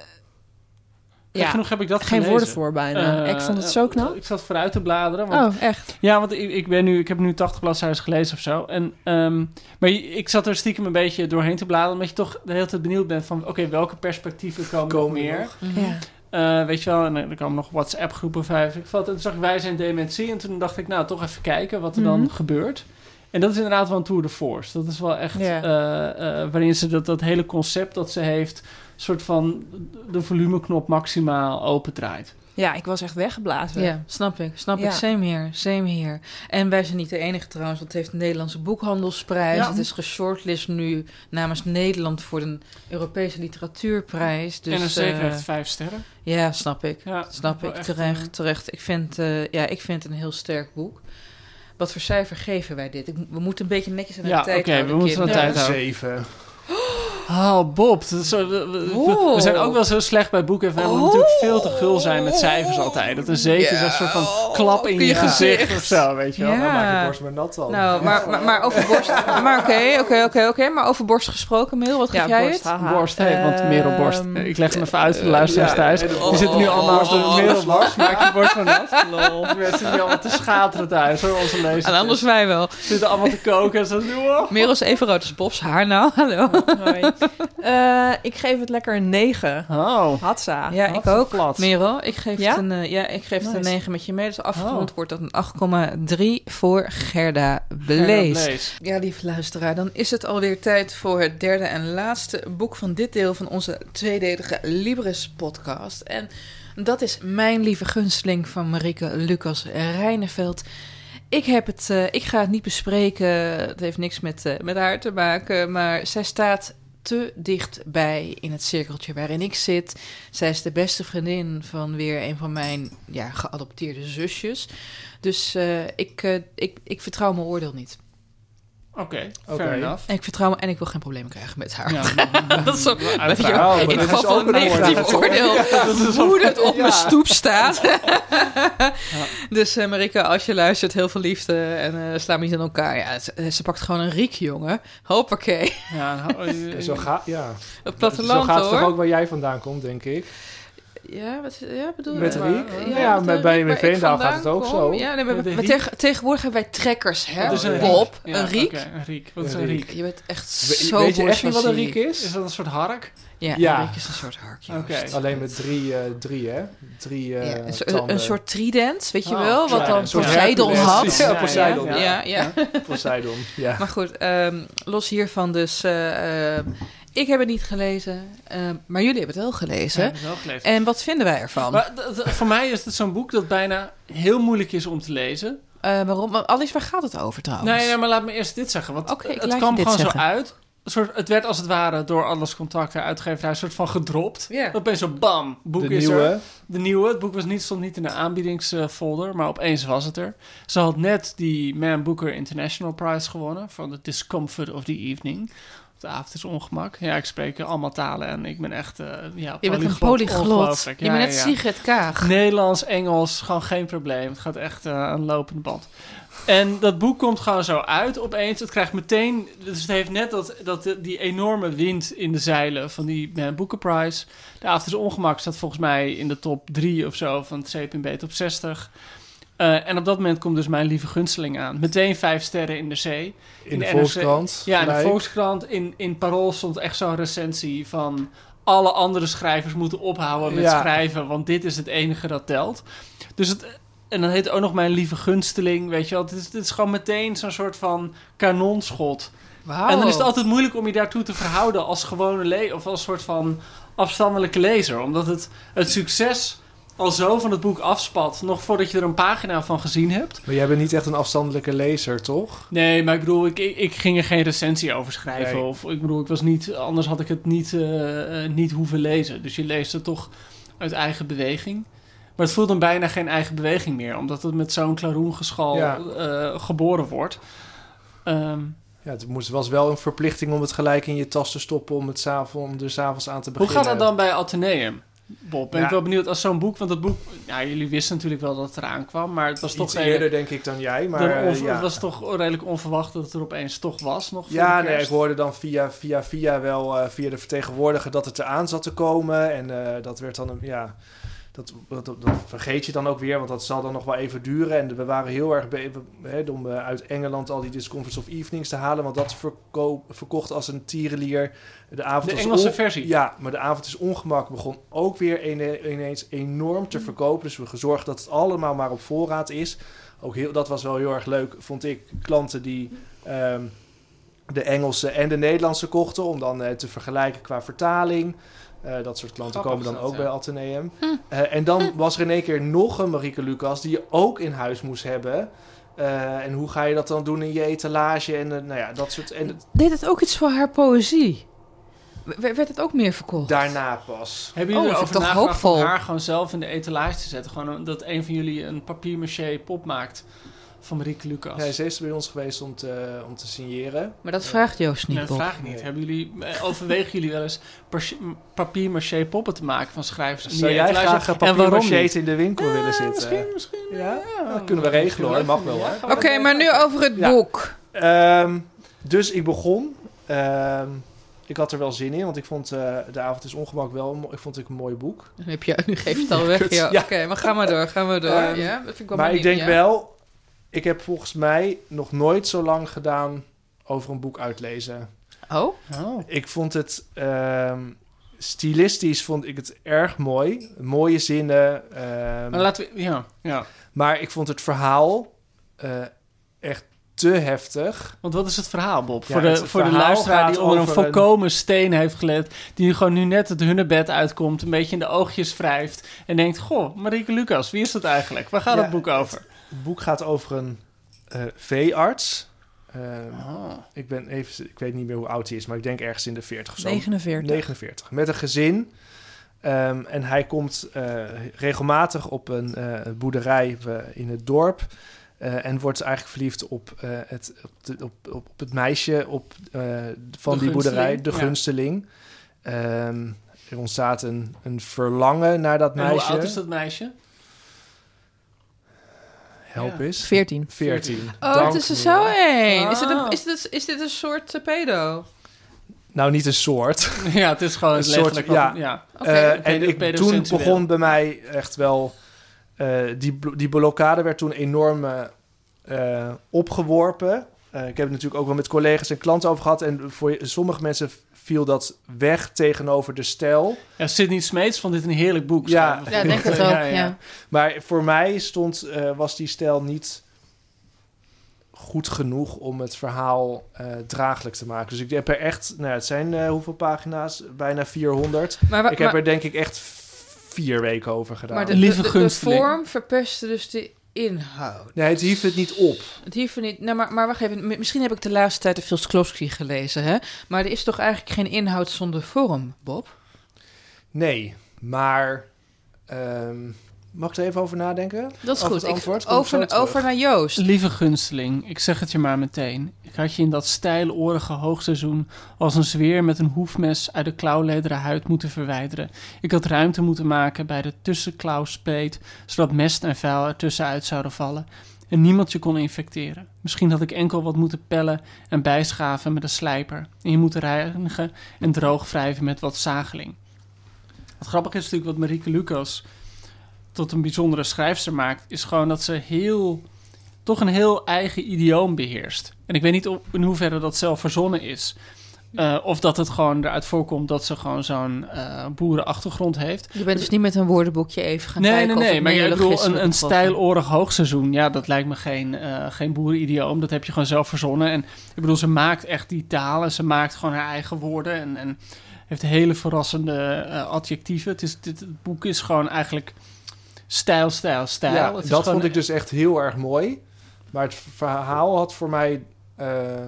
ja, genoeg heb ik dat geen gelezen. woorden voor bijna. Eh, ik vond het zo knap. Ik zat vooruit te bladeren. Want, Oh, echt? Ja, want ik, ik, ben nu, ik heb nu 80 bladzijden gelezen of zo. En, ehm, maar ik zat er stiekem een beetje doorheen te bladeren. Omdat je toch de hele tijd benieuwd bent van... Oké, welke perspectieven komen, meer? nog? Mhm. Ja. Eh, weet je wel, en er kwamen nog WhatsApp-groepen vijf. Ik valt, en toen zag ik Wij zijn dementie. En toen dacht ik, nou, toch even kijken wat er dan Mhm. gebeurt. En dat is inderdaad wel een tour de force. Dat is wel echt... Ja. eh, eh, waarin ze dat, dat hele concept dat ze heeft... soort van de volumeknop maximaal opendraait. Ja, ik was echt weggeblazen. Ja, snap ik. Snap Ja. ik. Same hier. Same hier. En wij zijn niet de enige trouwens, want het heeft een Nederlandse boekhandelsprijs. Ja. Het is geshortlist nu namens Nederland voor de Europese literatuurprijs. Dus, en een zeker eh, vijf sterren. Ja, snap ik. Ja, Snap ik. echt, terecht, eh, terecht. Ik vind, eh, ja, ik vind het een heel sterk boek. Wat voor cijfer geven wij dit? Ik, we moeten een beetje netjes aan de Ja, tijd oké, houden. we moeten aan de tijd houden. zeven. Oh, Bob. Dat is zo, we, Oh. zijn ook wel zo slecht bij boeken. We Oh. natuurlijk veel te gul zijn met cijfers altijd. Dat een zeven is een soort van klap in je, gezicht. gezicht. of zo, weet je wel. Ja. Dan maak je borst maar nat dan. Nou, maar, maar, maar over borst... maar oké, oké, oké, oké. Maar over borst gesproken, Mil, wat geef Ja, jij borst, het? haha. Borst, hè, want Merel Borst. Ehm, Ik leg hem even uit voor de luisteraars ja, thuis. de- Die zitten nu allemaal oh, op oh, de Merel Borst. Maak je borst maar nat. Lol. Mensen zitten nu allemaal te schateren thuis, hoor, onze lezers. En anders wij wel. Ze zitten allemaal te koken. En zo, wow. Merel is even rood als Bob's haar nou. Hallo. Hoi. Eh, ik geef het lekker een 9. Oh. Hatsa. Ja, ik ook. plat. Merel, ik geef Ja? het een, eh, ja, ik geef het een Nice. 9 met je mee. Dus afgerond Oh. wordt dat een 8,3 voor Gerda Blees. Gerda Blees. Ja, lieve luisteraar, dan is het alweer tijd voor het derde en laatste boek van dit deel van onze tweedelige Libris-podcast. En dat is Mijn Lieve Gunsteling van Marike Lucas Rijneveld. Ik, heb het, eh, ik ga het niet bespreken, het heeft niks met, met haar te maken, maar zij staat te dichtbij in het cirkeltje waarin ik zit. Zij is de beste vriendin van weer een van mijn ja, geadopteerde zusjes. Dus eh, ik, eh, ik, ik vertrouw mijn oordeel niet. Oké, fair enough. En ik vertrouw me en ik wil geen problemen krijgen met haar. Ja, Dat is zo- uiteraard. Weet je, in geval van ook een negatief oordeel. hoe het op mijn Ja. stoep staat. Dus eh Marika, als je luistert, heel veel liefde en eh sla me niet aan elkaar. Ja, ze, ze pakt gewoon een riek, jongen. Hoppakee. Ja, nou, eh, Zo, ga, ja. Op Zo gaat het hoor. toch ook waar jij vandaan komt, denk ik. Ja, wat ja, bedoel Met eh, Riek? Ja, met bij- Veenendaal vandaan gaat het ook kom. zo. Ja, nee, maar, Met tegenwoordig hebben wij trekkers, hè? Wat een Bob, riek? Ja, een riek. oké, een riek. Wat is Een een riek. Je bent echt zo weet je echt niet wat een riek is? Is dat een soort hark? Ja, Ja. Erik is een soort harkje. Alleen met drie, eh, drie hè? Drie eh, Ja, een, tanden. een soort trident, weet je Oh, wel? Wat dan een soort Poseidon had. Ja, Poseidon. Ja, ja, ja. Poseidon. Ja. Maar goed, ehm, los hiervan dus... eh, ehm, ik heb het niet gelezen, ehm, maar jullie hebben het wel gelezen. Ja, heb ik wel gelezen. En wat vinden wij ervan? Maar voor mij is het zo'n boek dat bijna heel moeilijk is om te lezen. Eh, waarom? Alice, waar gaat het over trouwens? Nee, nee, maar laat me eerst dit zeggen. Want Oké, ik het laat je kwam dit gewoon zeggen. zo uit. Soort, het werd als het ware door alles contacten uitgeverij een soort van gedropt. Ja. Opeens zo bam, boek De is er. nieuwe. De nieuwe. Het boek was niet, stond niet in de aanbiedingsfolder, maar opeens was het er. Ze had net die Man Booker International Prize gewonnen voor The Discomfort of the Evening. De avond is ongemak. Ja, ik spreek allemaal talen en ik ben echt uh, ja, Je bent een polyglot. Je bent net ja. Sigrid Kaag. Nederlands, Engels, gewoon geen probleem. Het gaat echt eh, een lopende band. En dat boek komt gewoon zo uit opeens. Het krijgt meteen... Dus het heeft net dat, dat, die enorme wind in de zeilen van die Man Booker Prize. De avond is ongemak staat volgens mij in de top 3 of zo van het CPB top 60. Eh, en op dat moment komt dus mijn lieve gunsteling aan. Meteen vijf sterren in de zee. In de. Volkskrant. Ja, in de. Volkskrant. In, in Parool stond echt zo'n recensie van... alle andere schrijvers moeten ophouden met Ja. schrijven... want dit is het enige dat telt. Dus het... En dan heet ook nog mijn lieve gunsteling, weet je wel. Het is, gewoon meteen zo'n soort van kanonschot. Wauw. En dan is het altijd moeilijk om je daartoe te verhouden als gewone le of als soort van afstandelijke lezer. Omdat het, het succes al zo van het boek afspat, nog voordat je er een pagina van gezien hebt. Maar jij bent niet echt een afstandelijke lezer, toch? Nee, maar ik bedoel, ik, ik, ik ging er geen recensie over schrijven. Nee. Of ik bedoel, ik was niet, anders had ik het niet, eh, eh, niet hoeven lezen. Dus je leest het toch uit eigen beweging. Maar het voelt dan bijna geen eigen beweging meer, omdat het met zo'n klaroengeschal Ja. eh, geboren wordt. Ehm, Ja, het moest, was wel een verplichting om het gelijk in je tas te stoppen om, het om er s'avonds aan te hoe beginnen. gaat dat dan bij Atheneum? Bob, ben Ja. ik wel benieuwd als zo'n boek, want dat boek, ja, jullie wisten natuurlijk wel dat het eraan kwam, maar het was toch Iets eerder, denk ik, dan jij. Maar dan onver- ja. Het was toch redelijk onverwacht dat het er opeens toch was. Nog Ja, nee, ik hoorde dan via, via, via wel eh, via de vertegenwoordiger dat het eraan zat te komen. En eh, dat werd dan een, ja, dat, dat, dat vergeet je dan ook weer, want dat zal dan nog wel even duren. En we waren heel erg be- hè, om eh, uit Engeland al die Disconference of Evenings te halen, want dat verkoop, verkocht als een tierenlier. De, avond De Engelse versie. Ja, maar de avond is ongemak begon ook weer ineens enorm te verkopen. Dus we gezorgd dat het allemaal maar op voorraad is. Ook heel, dat was wel heel erg leuk, vond ik. Klanten die ehm, de Engelse en de Nederlandse kochten, om dan eh, te vergelijken qua vertaling. Eh, dat soort klanten Grappig komen dan dat, ook ja. bij Atheneum. Eh, en dan was er in één keer nog een Marieke Lucas die je ook in huis moest hebben. Eh, en hoe ga je dat dan doen in je etalage? En nou ja, dat soort. En Deed het ook iets voor haar poëzie? W- werd het ook meer verkocht? daarna pas. Hebben Oh, jullie erover toch nagedacht om haar gewoon zelf in de etalage te zetten? Gewoon dat een van jullie een papier-maché pop maakt van Marieke Lucas? Ja, ze is bij ons geweest om te, om te signeren. Maar dat vraagt Joost niet, Nee, dat vraag ik niet. Hebben jullie, eh, overwegen jullie wel eens papier-maché poppen te maken van schrijvers? Zou jij graag een En waarom papier niet? in de winkel willen Ja, zitten? Misschien, misschien. Ja? dat kunnen we regelen hoor, mag wel, hè? Oké, maar nu over het Ja. boek. Ehm, dus ik begon. Ehm, ik had er wel zin in, want ik vond eh, De Avond is Ongemak wel ik vond ik een mooi boek. Nu, heb je, nu geef je het al weg. Ja, ja. Oké, maar ga maar door, ga maar door. Ehm, ja, dat vind ik wel maar ik denk ja. wel, ik heb volgens mij nog nooit zo lang gedaan over een boek uitlezen. Oh? Oh. Ik vond het ehm, stilistisch vond ik het erg mooi. Mooie zinnen. ehm, Maar laten we... Ja, ja. maar ik vond het verhaal eh, echt te heftig. Want wat is het verhaal, Bob? Ja, voor de, voor de luisteraar die onder een over een- volkomen steen heeft gelet... die gewoon nu net het hunnebed uitkomt... een beetje in de oogjes wrijft... en denkt... Goh, Marieke Lucas, wie is dat eigenlijk? Waar gaat Ja, het boek over? Het boek gaat over een eh, veearts. Ehm, Oh. ik, ben even, ik weet niet meer hoe oud hij is, maar ik denk ergens in de 40 of zo. 49. 49. Met een gezin. Ehm, en hij komt eh, regelmatig op een eh, boerderij in het dorp. en wordt eigenlijk verliefd op, het, op, de- op, op, het meisje op, van De die boerderij, de ja. gunsteling. Ehm, er ontstaat een, een verlangen naar dat En hoe meisje. oud is dat meisje? Help Ja. eens. 14. 14. Oh, Dank, het is er zo één. Is, dit een, Ah. is, dit, is dit een soort pedo? Nou, niet een soort. ja, het is gewoon Een soort- ja. ja. Eh, pedo- en ik, toen begon bij mij echt wel... eh, die, die blokkade werd toen enorm eh, eh, opgeworpen. eh, ik heb het natuurlijk ook wel met collega's en klanten over gehad. En voor sommige mensen viel dat weg tegenover de stijl. Ja, Sidney Smeets vond dit een heerlijk boek. Ja. Ja, ik denk het ook, ja. Maar voor mij stond, eh, was die stijl niet goed genoeg om het verhaal eh, draaglijk te maken. Dus ik heb er echt, nou, het zijn eh, hoeveel pagina's? Bijna 400. Maar, wa- ik heb maar- er denk ik echt vier weken over gedaan. maar de, de, de, de vorm verpestte dus de inhoud. Nee, het hief het niet op. Het hief er niet. Nou, maar, maar wacht even. Misschien heb ik de laatste tijd veel Sklowski gelezen, hè? Maar er is toch eigenlijk geen inhoud zonder vorm, Bob? Nee, maar... ehm, mag ik er even over nadenken? Dat is Over goed. het Ik- antwoord? Over, over naar Joost. Lieve gunsteling, ik zeg het je maar meteen. Ik had je in dat stijlorige hoogseizoen als een zweer met een hoefmes uit de klauwlederen huid moeten verwijderen. Ik had ruimte moeten maken bij de tussenklauwspeet, zodat mest en vuil er tussenuit zouden vallen. En niemand je kon infecteren. Misschien had ik enkel wat moeten pellen en bijschaven met een slijper. En je moeten reinigen en droog wrijven met wat zageling. Wat grappig is natuurlijk wat Marieke Lucas tot een bijzondere schrijfster maakt, is gewoon dat ze heel toch een heel eigen idioom beheerst. En ik weet niet op, in hoeverre dat zelf verzonnen is. Eh, of dat het gewoon eruit voorkomt dat ze gewoon zo'n eh boerenachtergrond heeft. Je bent dus niet met een woordenboekje even gaan Nee, kijken nee, nee. het Maar ik bedoel, een, een stijlorig hoogseizoen, ja, dat lijkt me geen, eh geen boerenidioom. Dat heb je gewoon zelf verzonnen. En ik bedoel, ze maakt echt die taal en ze maakt gewoon haar eigen woorden. En, en heeft hele verrassende adjectieven. Het, is, dit, het boek is gewoon eigenlijk stijl, stijl, stijl. Ja, Het is dat gewoon- vond ik dus echt heel erg mooi. Maar het verhaal had voor mij eh,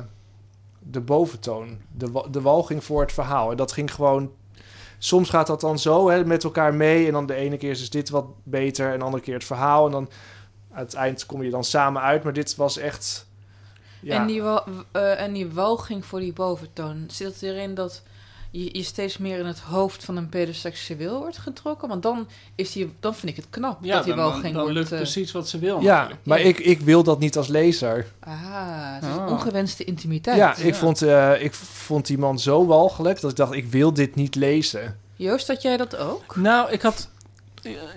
de boventoon. De, de walging voor het verhaal. En dat ging gewoon... Soms gaat dat dan zo hè, met elkaar mee. En dan de ene keer is dus dit wat beter. En de andere keer het verhaal. En dan aan het eind kom je dan samen uit. Maar dit was echt... Ja, En, die eh, en die walging voor die boventoon, zit het erin dat je, je steeds meer in het hoofd van een pedoseksueel wordt getrokken? Want dan, is die, dan vind ik het knap Ja, dat dan, dan, walging dan wordt... lukt eh, precies wat ze wil ja natuurlijk. maar ik, ik wil dat niet als lezer. Ah, het is Ah. ongewenste intimiteit. Ja, ik, Ja. Vond, eh, ik vond die man zo walgelijk dat ik dacht, ik wil dit niet lezen. Joost, had jij dat ook? Nou, ik had...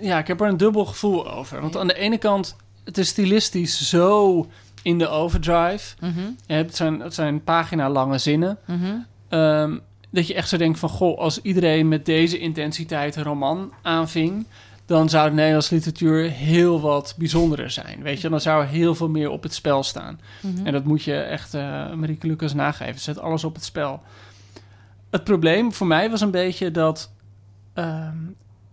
Ja, ik heb er een dubbel gevoel over. Want Ja. aan de ene kant, het is stilistisch zo in de overdrive. Je hebt, het, zijn, het zijn pagina lange zinnen. mhm. Ehm, dat je echt zo denkt van... Goh, als iedereen met deze intensiteit een roman aanving... dan zou de Nederlandse literatuur heel wat bijzonderer zijn. Weet je, dan zou er heel veel meer op het spel staan. mhm. En dat moet je echt eh Marieke Lucas nageven. Zet alles op het spel. Het probleem voor mij was een beetje dat... ehm,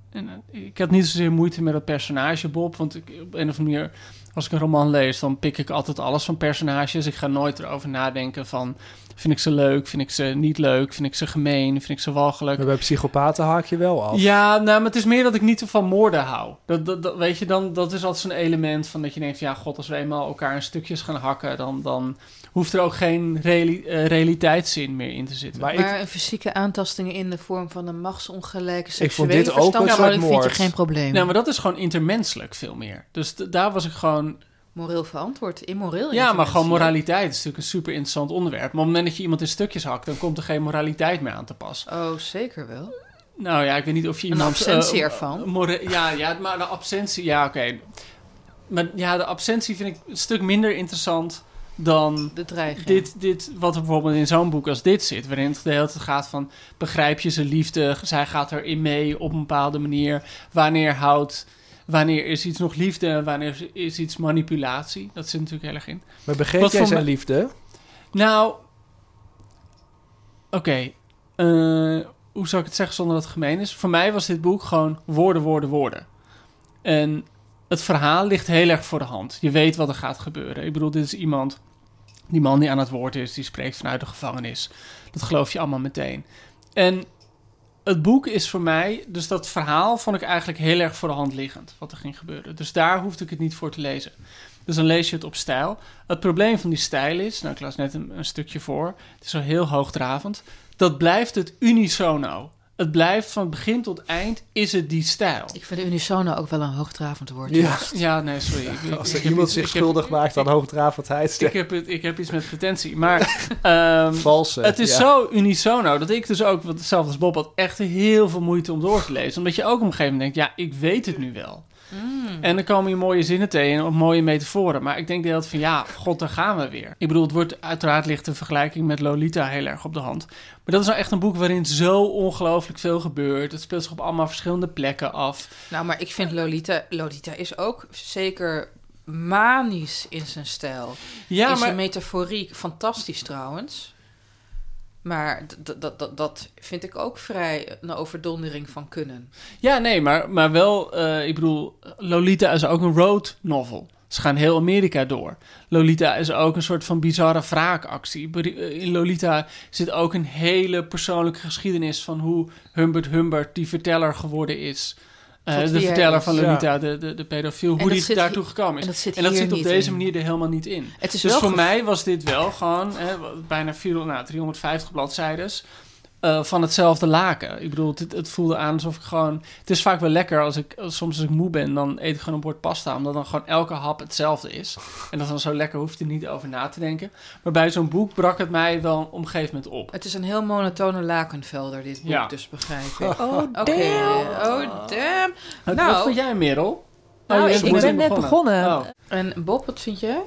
en, eh, ik had niet zozeer moeite met het personage Bob. Want ik, op een of andere manier, als ik een roman lees... dan pik ik altijd alles van personages. Ik ga nooit erover nadenken van... vind ik ze leuk, vind ik ze niet leuk... vind ik ze gemeen, vind ik ze walgelijk. Maar bij psychopaten haak je wel af. Ja, nou, maar het is meer dat ik niet van moorden hou. Dat, dat, dat- weet je, dan, dat is altijd zo'n element van dat je denkt... ja, god, als we eenmaal elkaar in stukjes gaan hakken... dan, dan hoeft er ook geen reali- eh, realiteitszin meer in te zitten. Maar ik, een fysieke aantasting in de vorm van een machtsongelijke seksuele vond dit ook een soort vind je geen probleem. nou, maar dat is gewoon intermenselijk veel meer. Dus daar was ik gewoon... Moreel verantwoord, immoreel. Ja, maar gewoon moraliteit is natuurlijk een super interessant onderwerp. Maar op het moment dat je iemand in stukjes hakt... dan komt er geen moraliteit meer aan te pas. Oh, zeker wel. Nou ja, ik weet niet of je Een iemand... absentie eh, ervan. more- ja, ja, maar de absentie... Ja, oké. Maar ja, de absentie vind ik een stuk minder interessant dan De dreiging. dit, dit, wat er bijvoorbeeld in zo'n boek als dit zit, waarin het de hele tijd gaat van begrijp je zijn liefde, zij gaat erin mee op een bepaalde manier. Wanneer houdt, wanneer is iets nog liefde, wanneer is iets manipulatie? Dat zit natuurlijk heel erg in. maar begreep Wat jij voor zijn me- liefde? Nou, oké. eh, hoe zou ik het zeggen zonder dat het gemeen is? Voor mij was dit boek gewoon woorden, woorden, woorden. En het verhaal ligt heel erg voor de hand. Je weet wat er gaat gebeuren. Ik bedoel, dit is iemand, die man die aan het woord is, die spreekt vanuit de gevangenis. Dat geloof je allemaal meteen. En het boek is voor mij, dus dat verhaal vond ik eigenlijk heel erg voor de hand liggend, wat er ging gebeuren. Dus daar hoefde ik het niet voor te lezen. Dus dan lees je het op stijl. Het probleem van die stijl is, nou ik las net een, stukje voor, het is zo heel hoogdravend, dat blijft het unisono. Het blijft van begin tot eind, is het die stijl. Ik vind unisono ook wel een hoogdravend woord. Ja. Ja, nee, sorry. Ik, Als ik er iemand iets- zich ik heb- schuldig maakt aan hoogdravendheid, Ik heb, het, ik heb iets met pretentie. Maar ehm, valse. het is ja. zo unisono dat ik dus ook, wat hetzelfde als Bob had, echt heel veel moeite om door te lezen. Omdat je ook op een gegeven moment denkt, ja, ik weet het nu wel. Mm. En dan komen je mooie zinnen tegen en mooie metaforen. Maar ik denk dat van ja, god, daar gaan we weer. Ik bedoel, het wordt uiteraard ligt de vergelijking met Lolita heel erg op de hand. Maar dat is nou echt een boek waarin zo ongelooflijk veel gebeurt. Het speelt zich op allemaal verschillende plekken af. Nou, maar ik vind Lolita... Lolita is ook zeker manisch in zijn stijl. Ja, in zijn maar metaforiek. Fantastisch trouwens. Maar dat- vind ik ook vrij een overdondering van kunnen. Ja, nee, maar, maar wel, eh, ik bedoel, Lolita is ook een road novel. Ze gaan heel Amerika door. Lolita is ook een soort van bizarre wraakactie. Eh, In Lolita zit ook een hele persoonlijke geschiedenis van hoe Humbert Humbert die verteller geworden is. Eh, de verteller van Ja. Lolita, de, de, de pedofiel, hoe die daartoe hier- gekomen is. En dat zit En dat hier zit op deze in. manier er helemaal niet in. Het is Dus wel voor mij was dit wel gewoon bijna 400, nou, 350 bladzijden eh, van hetzelfde laken. Ik bedoel, het, het voelde aan alsof ik gewoon... Het is vaak wel lekker als ik, als- soms als ik moe ben, dan eet ik gewoon een bord pasta. Omdat dan gewoon elke hap hetzelfde is. En dat is dan zo lekker, hoef je er niet over na te denken. Maar bij zo'n boek brak het mij wel op een gegeven moment op. Het is een heel monotone lakenvelder, dit boek, Ja. dus begrijp ik. Oh, Oké, damn. oh damn. Wat- Nou. Wat vond jij, Merel? Nou, je ik, net ben net begonnen. Oh. En Bob, wat vind jij?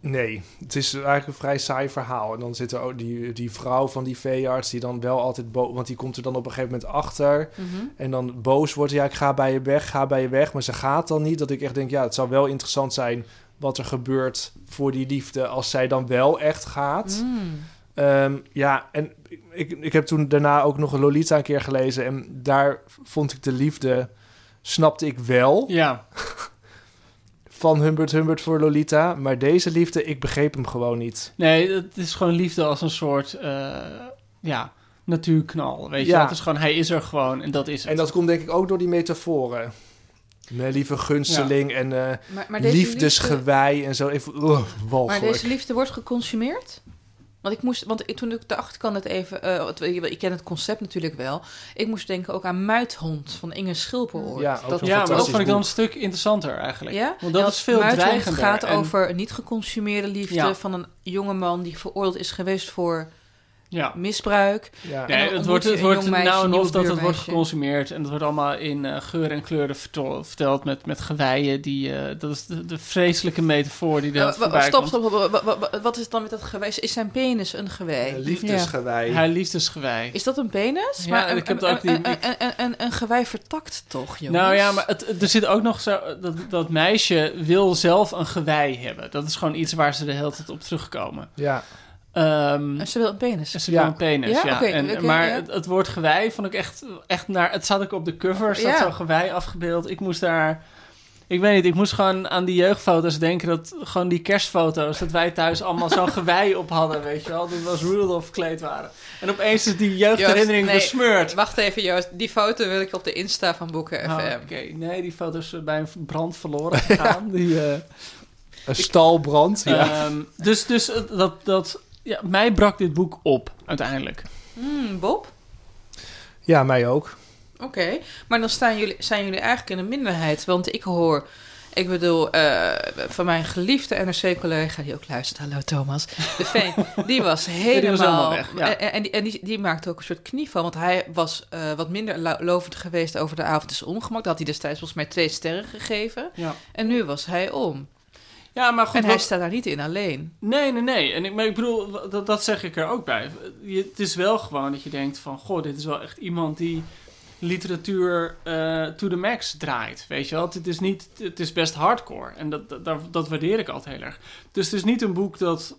Nee, het is eigenlijk een vrij saai verhaal. En dan zit er ook die, die vrouw van die veearts die dan wel altijd boos... Want die komt er dan op een gegeven moment achter. En dan boos wordt. Ja, ik ga bij je weg, ga bij je weg. Maar ze gaat dan niet. Dat ik echt denk, ja, het zou wel interessant zijn... wat er gebeurt voor die liefde als zij dan wel echt gaat. Mm. Ehm, ja, en ik, ik heb toen daarna ook nog een Lolita een keer gelezen. En daar vond ik de liefde, snapte ik wel, Ja, van Humbert Humbert voor Lolita. Maar deze liefde, ik begreep hem gewoon niet. nee, het is gewoon liefde als een soort... eh, ja, natuurknal, weet je. Ja. Het is gewoon, hij is er gewoon en dat is het. En dat komt denk ik ook door die metaforen. Mijn lieve gunsteling en eh, Maar, maar deze liefdesgewei en zo. Even, uh, liefde, maar deze liefde wordt geconsumeerd? Want ik moest, want ik- toen ik de achterkant het even, eh, het- ik ken het concept natuurlijk wel. Ik moest denken ook aan Muithond van Inge Schilperoort. Ja, ook dat, ja, maar dat fantastisch vond ik dan een stuk interessanter eigenlijk. ja? Want dat Ja, is veel Muithond dreigender. gaat en- over niet geconsumeerde liefde Ja. van een jongeman die veroordeeld is geweest voor Ja. misbruik. Ja. En Nee, dan het wordt, het wordt nou en of dat het wordt geconsumeerd. En het wordt allemaal in eh, geur en kleuren vertel- verteld met, met geweien. Die, eh, dat is de, de vreselijke metafoor die er Eh, wa- voorbij stop, komt. stop, stop. Wa- wa- wa- Wat is het dan met dat gewei? Is zijn penis een gewei? Eh, liefdesgewei. Haar liefdesgewei. Is dat een penis? Ja, een, ik heb een, ook die- een, een, een, een, een gewei vertakt toch, jongens? Nou ja, maar het, het- er zit ook nog zo... Dat, dat meisje wil zelf een gewei hebben. Dat is gewoon iets waar ze de hele tijd op terugkomen. Ja. Ehm, En ze wil een penis. en ze Ja. wil een penis, ja. Ja, en, maar het, het woord gewei vond ik echt, echt naar... Het zat ook op de cover, staat zo'n gewei afgebeeld. Ik moest daar... Ik weet niet, ik moest gewoon aan die jeugdfoto's denken... dat gewoon die kerstfoto's, dat wij thuis allemaal zo'n gewei op hadden, weet je wel. Dat was Rudolph verkleed waren. En opeens is die jeugdherinnering Joost, nee. besmeurd. Wacht even, Joost. Die foto wil ik op de Insta van Boeken FM. Oh, Oké, nee, die foto's zijn bij een brand verloren gegaan. Die, eh, Een stalbrand. Ja. Ehm, dus dus dat, dat, ja, mij brak dit boek op, uiteindelijk. Hmm, Bob? ja, mij ook. Oké. Maar dan staan jullie, zijn jullie eigenlijk in een minderheid. Want ik hoor... Ik bedoel, eh, van mijn geliefde NRC-collega, die ook luistert, hallo Thomas, de Veen, die was helemaal, weg, ja. En, en, die, en die, die maakte ook een soort knieval, want hij was eh, wat minder lo- lovend geweest over de avond is ongemak. Dat had hij destijds volgens mij twee sterren gegeven. Ja, En nu was hij om. Ja maar goed. en hij wat- staat daar niet in alleen. Nee, nee, nee. En ik, maar ik bedoel, dat, dat zeg ik er ook bij. Je, het is wel gewoon dat je denkt van... Goh, dit is wel echt iemand die literatuur eh, to the max draait. Weet je wel? Het is, niet, het is best hardcore. En dat, dat, dat, dat waardeer ik altijd heel erg. Dus het is niet een boek dat,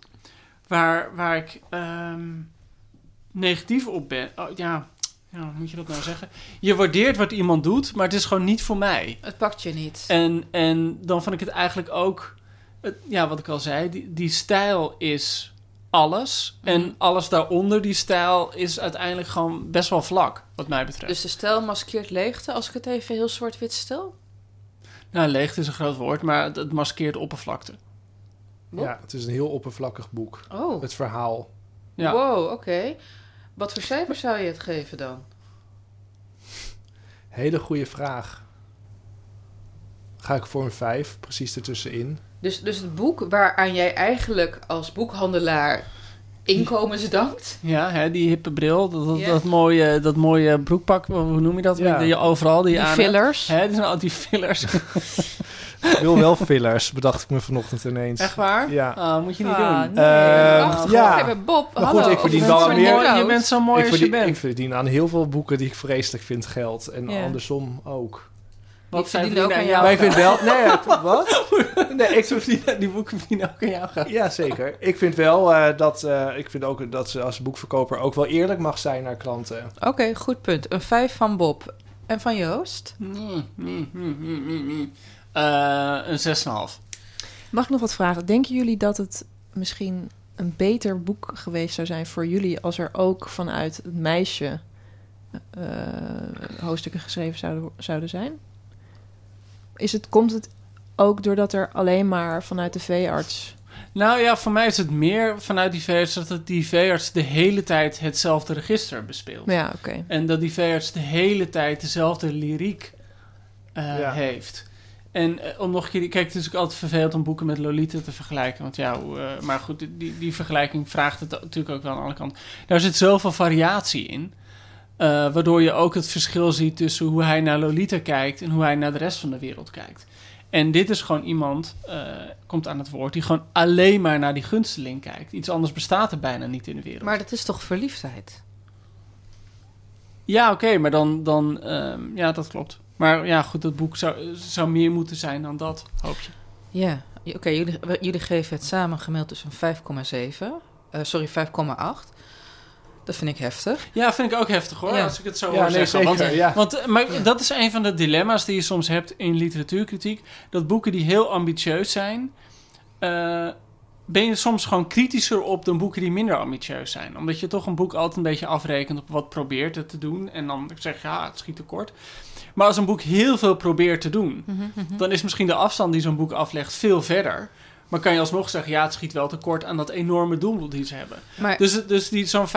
waar, waar ik ehm, negatief op ben. Oh, ja, ja, hoe moet je dat nou zeggen? Je waardeert wat iemand doet, maar het is gewoon niet voor mij. Het pakt je niet. En, en dan vond ik het eigenlijk ook, het, ja, wat ik al zei, die, die stijl is alles. Mhm. En alles daaronder, die stijl, is uiteindelijk gewoon best wel vlak, wat mij betreft. Dus de stijl maskeert leegte, als ik het even heel zwart-wit stel. nou, leegte is een groot woord, maar het, het maskeert oppervlakte. Wat? Ja, het is een heel oppervlakkig boek. Oh, Het verhaal. Ja. wow, oké. Wat voor cijfer zou je het geven dan? Hele goede vraag. Ga ik voor een vijf, precies ertussenin. Dus, dus het boek waaraan jij eigenlijk als boekhandelaar Inkomensdankt. Ja, hè, die hippe bril, dat, dat, mooie, dat mooie broekpak, hoe noem je dat? Ja. Die je overal die, Die aan fillers. Hè, die zijn al die fillers. Ik wil wel fillers, bedacht ik me vanochtend ineens. Echt waar? Ja. Ah, moet je niet Ah, doen. nee. Ehm, Wacht, ja. even, Bob. Maar goed, hallo. ik verdien wel voor meer- je bent zo mooi ik, als je verdien, ik bent. verdien aan heel veel boeken die ik vreselijk vind geld. En andersom ook. Wat Die zij verdienen ook aan jou. jou. Maar ik vind wel... Nee, ja, wat? Nee, ik Ze verdienen- die boeken verdienen ook aan jou geld. Ja, zeker. Ik vind wel eh, dat, eh, ik vind ook dat ze als boekverkoper ook wel eerlijk mag zijn naar klanten. Oké, goed punt. Een 5 van Bob. En van Joost? Mm, mm, mm, mm, mm, mm. Eh, een 6,5. Mag ik nog wat vragen? Denken jullie dat het misschien een beter boek geweest zou zijn voor jullie als er ook vanuit het meisje eh, hoofdstukken geschreven zouden, zouden zijn? Is het, komt het ook doordat er alleen maar vanuit de veearts... Nou ja, voor mij is het meer vanuit die veearts dat het die veearts de hele tijd hetzelfde register bespeelt. Ja, oké. En dat die veearts de hele tijd dezelfde lyriek eh, Ja. heeft. En eh, om nog een keer... Kijk, het is ook altijd vervelend om boeken met Lolita te vergelijken. Want ja, eh, maar goed, die, die vergelijking vraagt het natuurlijk ook wel aan de andere kant. Daar zit zoveel variatie in. Eh, waardoor je ook het verschil ziet tussen hoe hij naar Lolita kijkt... en hoe hij naar de rest van de wereld kijkt. En dit is gewoon iemand, eh, komt aan het woord... die gewoon alleen maar naar die gunsteling kijkt. Iets anders bestaat er bijna niet in de wereld. Maar dat is toch verliefdheid? Ja, oké, maar dan, dan ehm, ja, dat klopt. Maar ja, goed, dat boek zou, zou meer moeten zijn dan dat, hoop je. Ja, oké, jullie, jullie geven het samen gemeld dus een 5,7. Eh, sorry, 5,8. Dat vind ik heftig. Ja, vind ik ook heftig hoor, Ja. als ik het zo Ja, hoor nee, zeggen. zeker, Want, ja. want maar Ja. dat is een van de dilemma's die je soms hebt in literatuurkritiek. Dat boeken die heel ambitieus zijn, eh, ben je soms gewoon kritischer op dan boeken die minder ambitieus zijn. Omdat je toch een boek altijd een beetje afrekent op wat probeert het te doen. En dan zeg je, ja, het schiet tekort. Maar als een boek heel veel probeert te doen, dan is misschien de afstand die zo'n boek aflegt veel verder. Maar kan je alsnog zeggen, ja, het schiet wel tekort aan dat enorme doel die ze hebben. Maar Dus, dus die, zo'n 5,7,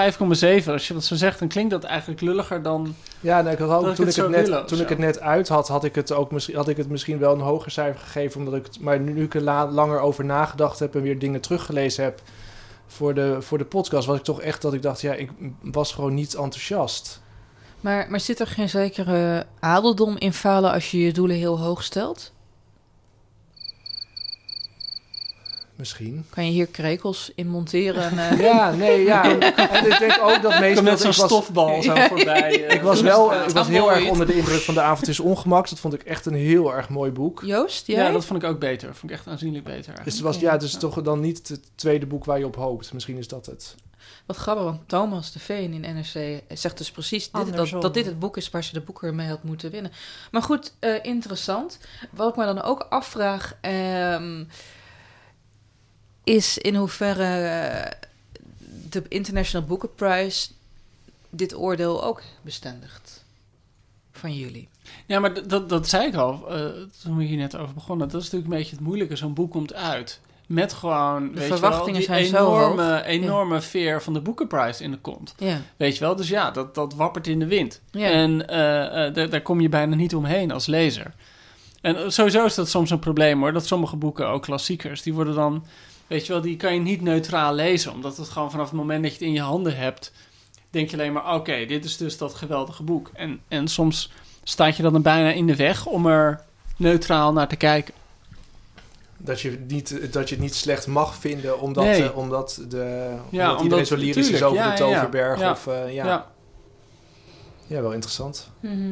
als je dat zo zegt, dan klinkt dat eigenlijk lulliger dan... Ja, ik had ook, Dat ik toen, het ik het net, toen ik het net uit had, had ik het, ook misschien, had ik het misschien wel een hoger cijfer gegeven. Omdat ik het, maar nu ik er la- langer over nagedacht heb en weer dingen teruggelezen heb voor de, voor de podcast, was ik toch echt dat ik dacht, ja, ik was gewoon niet enthousiast. Maar, maar zit er geen zekere adeldom in falen als je je doelen heel hoog stelt? Misschien. Kan je hier krekels in monteren? En, eh, Ja, nee, ja. En ik denk ook dat Ik meestal... kom net zo'n stofbal zo voorbij. eh. Ik was wel ik was heel erg onder de indruk van de avond is ongemaks. Dat vond ik echt een heel erg mooi boek. Joost, jij? Ja, dat vond ik ook beter. Vond ik echt aanzienlijk beter. Dus het was, ja, dus toch dan niet het tweede boek waar je op hoopt. Misschien is dat het. Wat grappig, want Thomas de Veen in NRC zegt dus precies dit, dat, dat dit het boek is waar ze de boeken mee had moeten winnen. Maar goed, eh, interessant. Wat ik me dan ook afvraag, ehm, is in hoeverre eh, de International Booker Prize dit oordeel ook bestendigt van jullie. Ja, maar dat, dat zei ik al eh, toen we hier net over begonnen. Dat is natuurlijk een beetje het moeilijke. Zo'n boek komt uit met gewoon, weet verwachtingen je wel, die zijn zo enorme, enorme veer van de Booker Prize in de kont. Ja, Weet je wel? Dus ja, dat, dat wappert in de wind. ja. En eh, daar, kom je bijna niet omheen als lezer. En sowieso is dat soms een probleem hoor. Dat sommige boeken, ook klassiekers, die worden dan... Weet je wel, die kan je niet neutraal lezen. Omdat het gewoon vanaf het moment dat je het in je handen hebt... denk je alleen maar, oké, dit is dus dat geweldige boek. En, en soms staat je dan er bijna in de weg om er neutraal naar te kijken. Dat je, niet, dat je het niet slecht mag vinden omdat, Nee. eh, omdat, de, Ja, omdat iedereen zo lyrisch is over ja, de. Toverberg. Ja. Of, eh, ja. Ja. Ja. wel interessant. Mhm.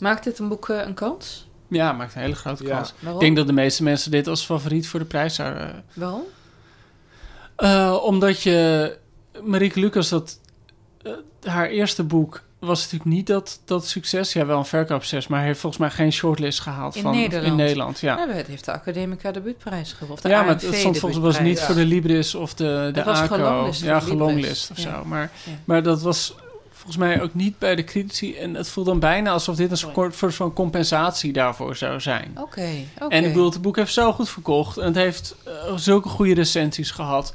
Maakt dit een boek eh, een kans? Ja, maakt een hele grote kans. Waarom? Ik denk dat de meeste mensen dit als favoriet voor de prijs zouden... eh, Waarom? Eh, omdat je... Marieke Lucas, dat, eh, haar eerste boek was natuurlijk niet dat, dat succes. Ja, wel een verkoopsucces, maar heeft volgens mij geen shortlist gehaald In van, Nederland? in Nederland. Ja, Ja, het heeft de Academica debuutprijs gewonnen. Ja maar het stond volgens mij was niet voor de Libris of de, de Het was ACO. gelonglist voor ja, gelonglist of Ja. zo. Maar, maar dat was volgens mij ook niet bij de critici. En het voelt dan bijna alsof dit een soort van compensatie daarvoor zou zijn. Oké. En ik bedoel, het boek heeft zo goed verkocht. En het heeft eh, zulke goede recensies gehad.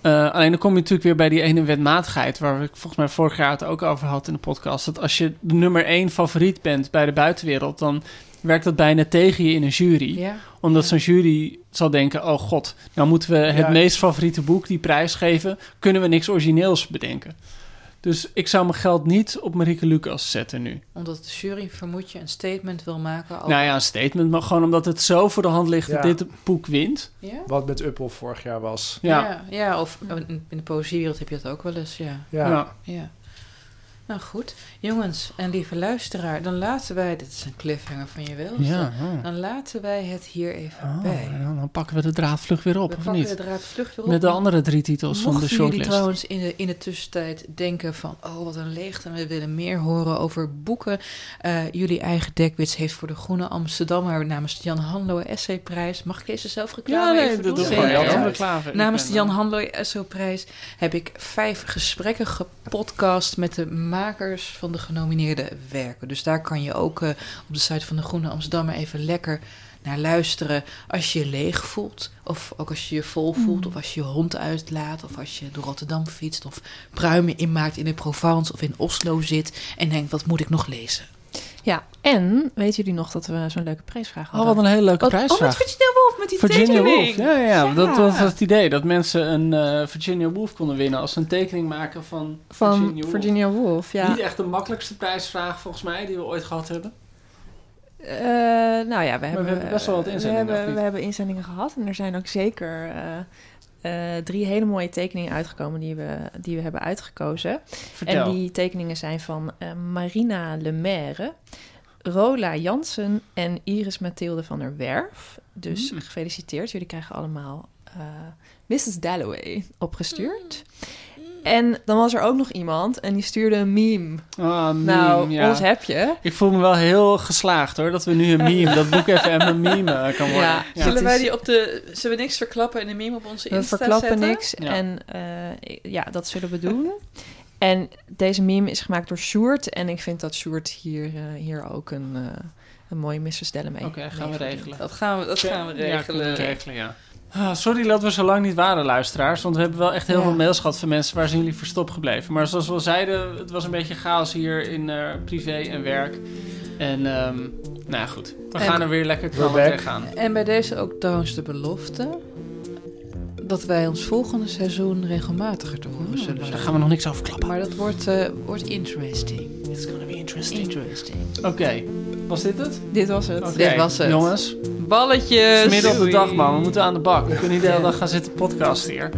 Eh, alleen dan kom je natuurlijk weer bij die ene wetmatigheid... waar ik volgens mij vorig jaar het ook over had in de podcast. Dat als je de nummer één favoriet bent bij de buitenwereld... dan werkt dat bijna tegen je in een jury. Ja. Omdat Ja. zo'n jury zal denken: oh god, nou moeten we het Ja. meest favoriete boek die prijs geven. Kunnen we niks origineels bedenken? Dus ik zou mijn geld niet op Marieke Lucas zetten nu. Omdat de jury, vermoed je, een statement wil maken over... Nou ja, een statement, maar gewoon omdat het zo voor de hand ligt Ja. dat dit boek wint. Ja? Wat met Uppel vorig jaar was. Ja, Ja, ja, of in in de poëziewereld heb je dat ook wel eens, ja. Ja. ja. Ja. Nou goed, jongens en lieve luisteraar, dan laten wij... Dit is een cliffhanger van je wel. ja. Dan laten wij het hier even Oh, bij. en dan, pakken we de draad vlug weer op, we of pakken niet? de draad vlug weer op. Met de andere drie titels van de Mochten jullie shortlist. trouwens in de, in de tussentijd denken van... oh, wat een leegte en we willen meer horen over boeken. Eh, jullie eigen dekwits heeft voor de Groene Amsterdammer... namens de Jan Hanlo Essayprijs... mag ik deze zelf Ja, reclame nee, even dat doen? doe gewoon Zeker. heel veel reclame. Ik Namens de Jan eh, Hanlo Essayprijs heb ik vijf gesprekken gepodcast... met de makers van de genomineerde werken. Dus daar kan je ook eh, op de site van de Groene Amsterdammer... even lekker naar luisteren als je je leeg voelt. Of ook als je je vol voelt. Of als je je hond uitlaat. Of als je door Rotterdam fietst. Of pruimen inmaakt in de Provence of in Oslo zit. En denkt, wat moet ik nog lezen? Ja, en weten jullie nog dat we zo'n leuke prijsvraag Oh, hadden? wat een hele leuke Wat, oh, met prijsvraag. Virginia Woolf, met die Virginia tekening. Woolf. Ja, ja, ja. Dat was het idee. Dat mensen een eh, Virginia Woolf konden winnen als ze een tekening maken van, Van Virginia Woolf. Virginia Woolf, ja. Niet echt de makkelijkste prijsvraag volgens mij die we ooit gehad hebben. Eh, nou ja, we hebben, hebben best wel wat eh, inzendingen, We hebben, niet? we hebben inzendingen gehad en er zijn ook zeker eh, drie hele mooie tekeningen uitgekomen die we, die we hebben uitgekozen. Vertel. En die tekeningen zijn van eh, Marina Lemaire, Rola Jansen en Iris Mathilde van der Werf. Dus Mm. gefeliciteerd, jullie krijgen allemaal eh, Mrs. Dalloway opgestuurd. En dan was er ook nog iemand en die stuurde een meme. Ah, meme, nou, ja. ons heb je. Ik voel me wel heel geslaagd hoor, dat we nu een meme, dat boek even een meme kan worden. Ja, Ja. Zullen wij is- die op de... Zullen we niks verklappen en een meme op onze We Insta verklappen zetten? niks Ja. en eh, ja, dat zullen we doen. En deze meme is gemaakt door Sjoerd. En ik vind dat Sjoerd hier, eh, hier ook een, eh, een mooie misverstellen mee Oké, gaan we regelen. Dat gaan we, dat gaan we Ja, regelen. we regelen, ja. Ah, sorry dat we zo lang niet waren, luisteraars. Want we hebben wel echt heel Ja. veel mails gehad van mensen waar zijn jullie verstopt gebleven. Maar zoals we al zeiden, het was een beetje chaos hier in eh, privé en werk. En ehm, nou ja, goed. We En- gaan er weer lekker tegenaan. En bij deze ook trouwens de belofte... dat wij ons volgende seizoen regelmatiger te horen zullen Daar gaan we nog niks over klappen. Maar dat wordt, eh, wordt interesting. It's gonna be interesting. Interesting. Oké, was dit het? Dit was het. Dit was het. Jongens, Balletjes! het is midden op de dag, man. We moeten aan de bak. We kunnen niet de hele dag gaan zitten podcasten hier.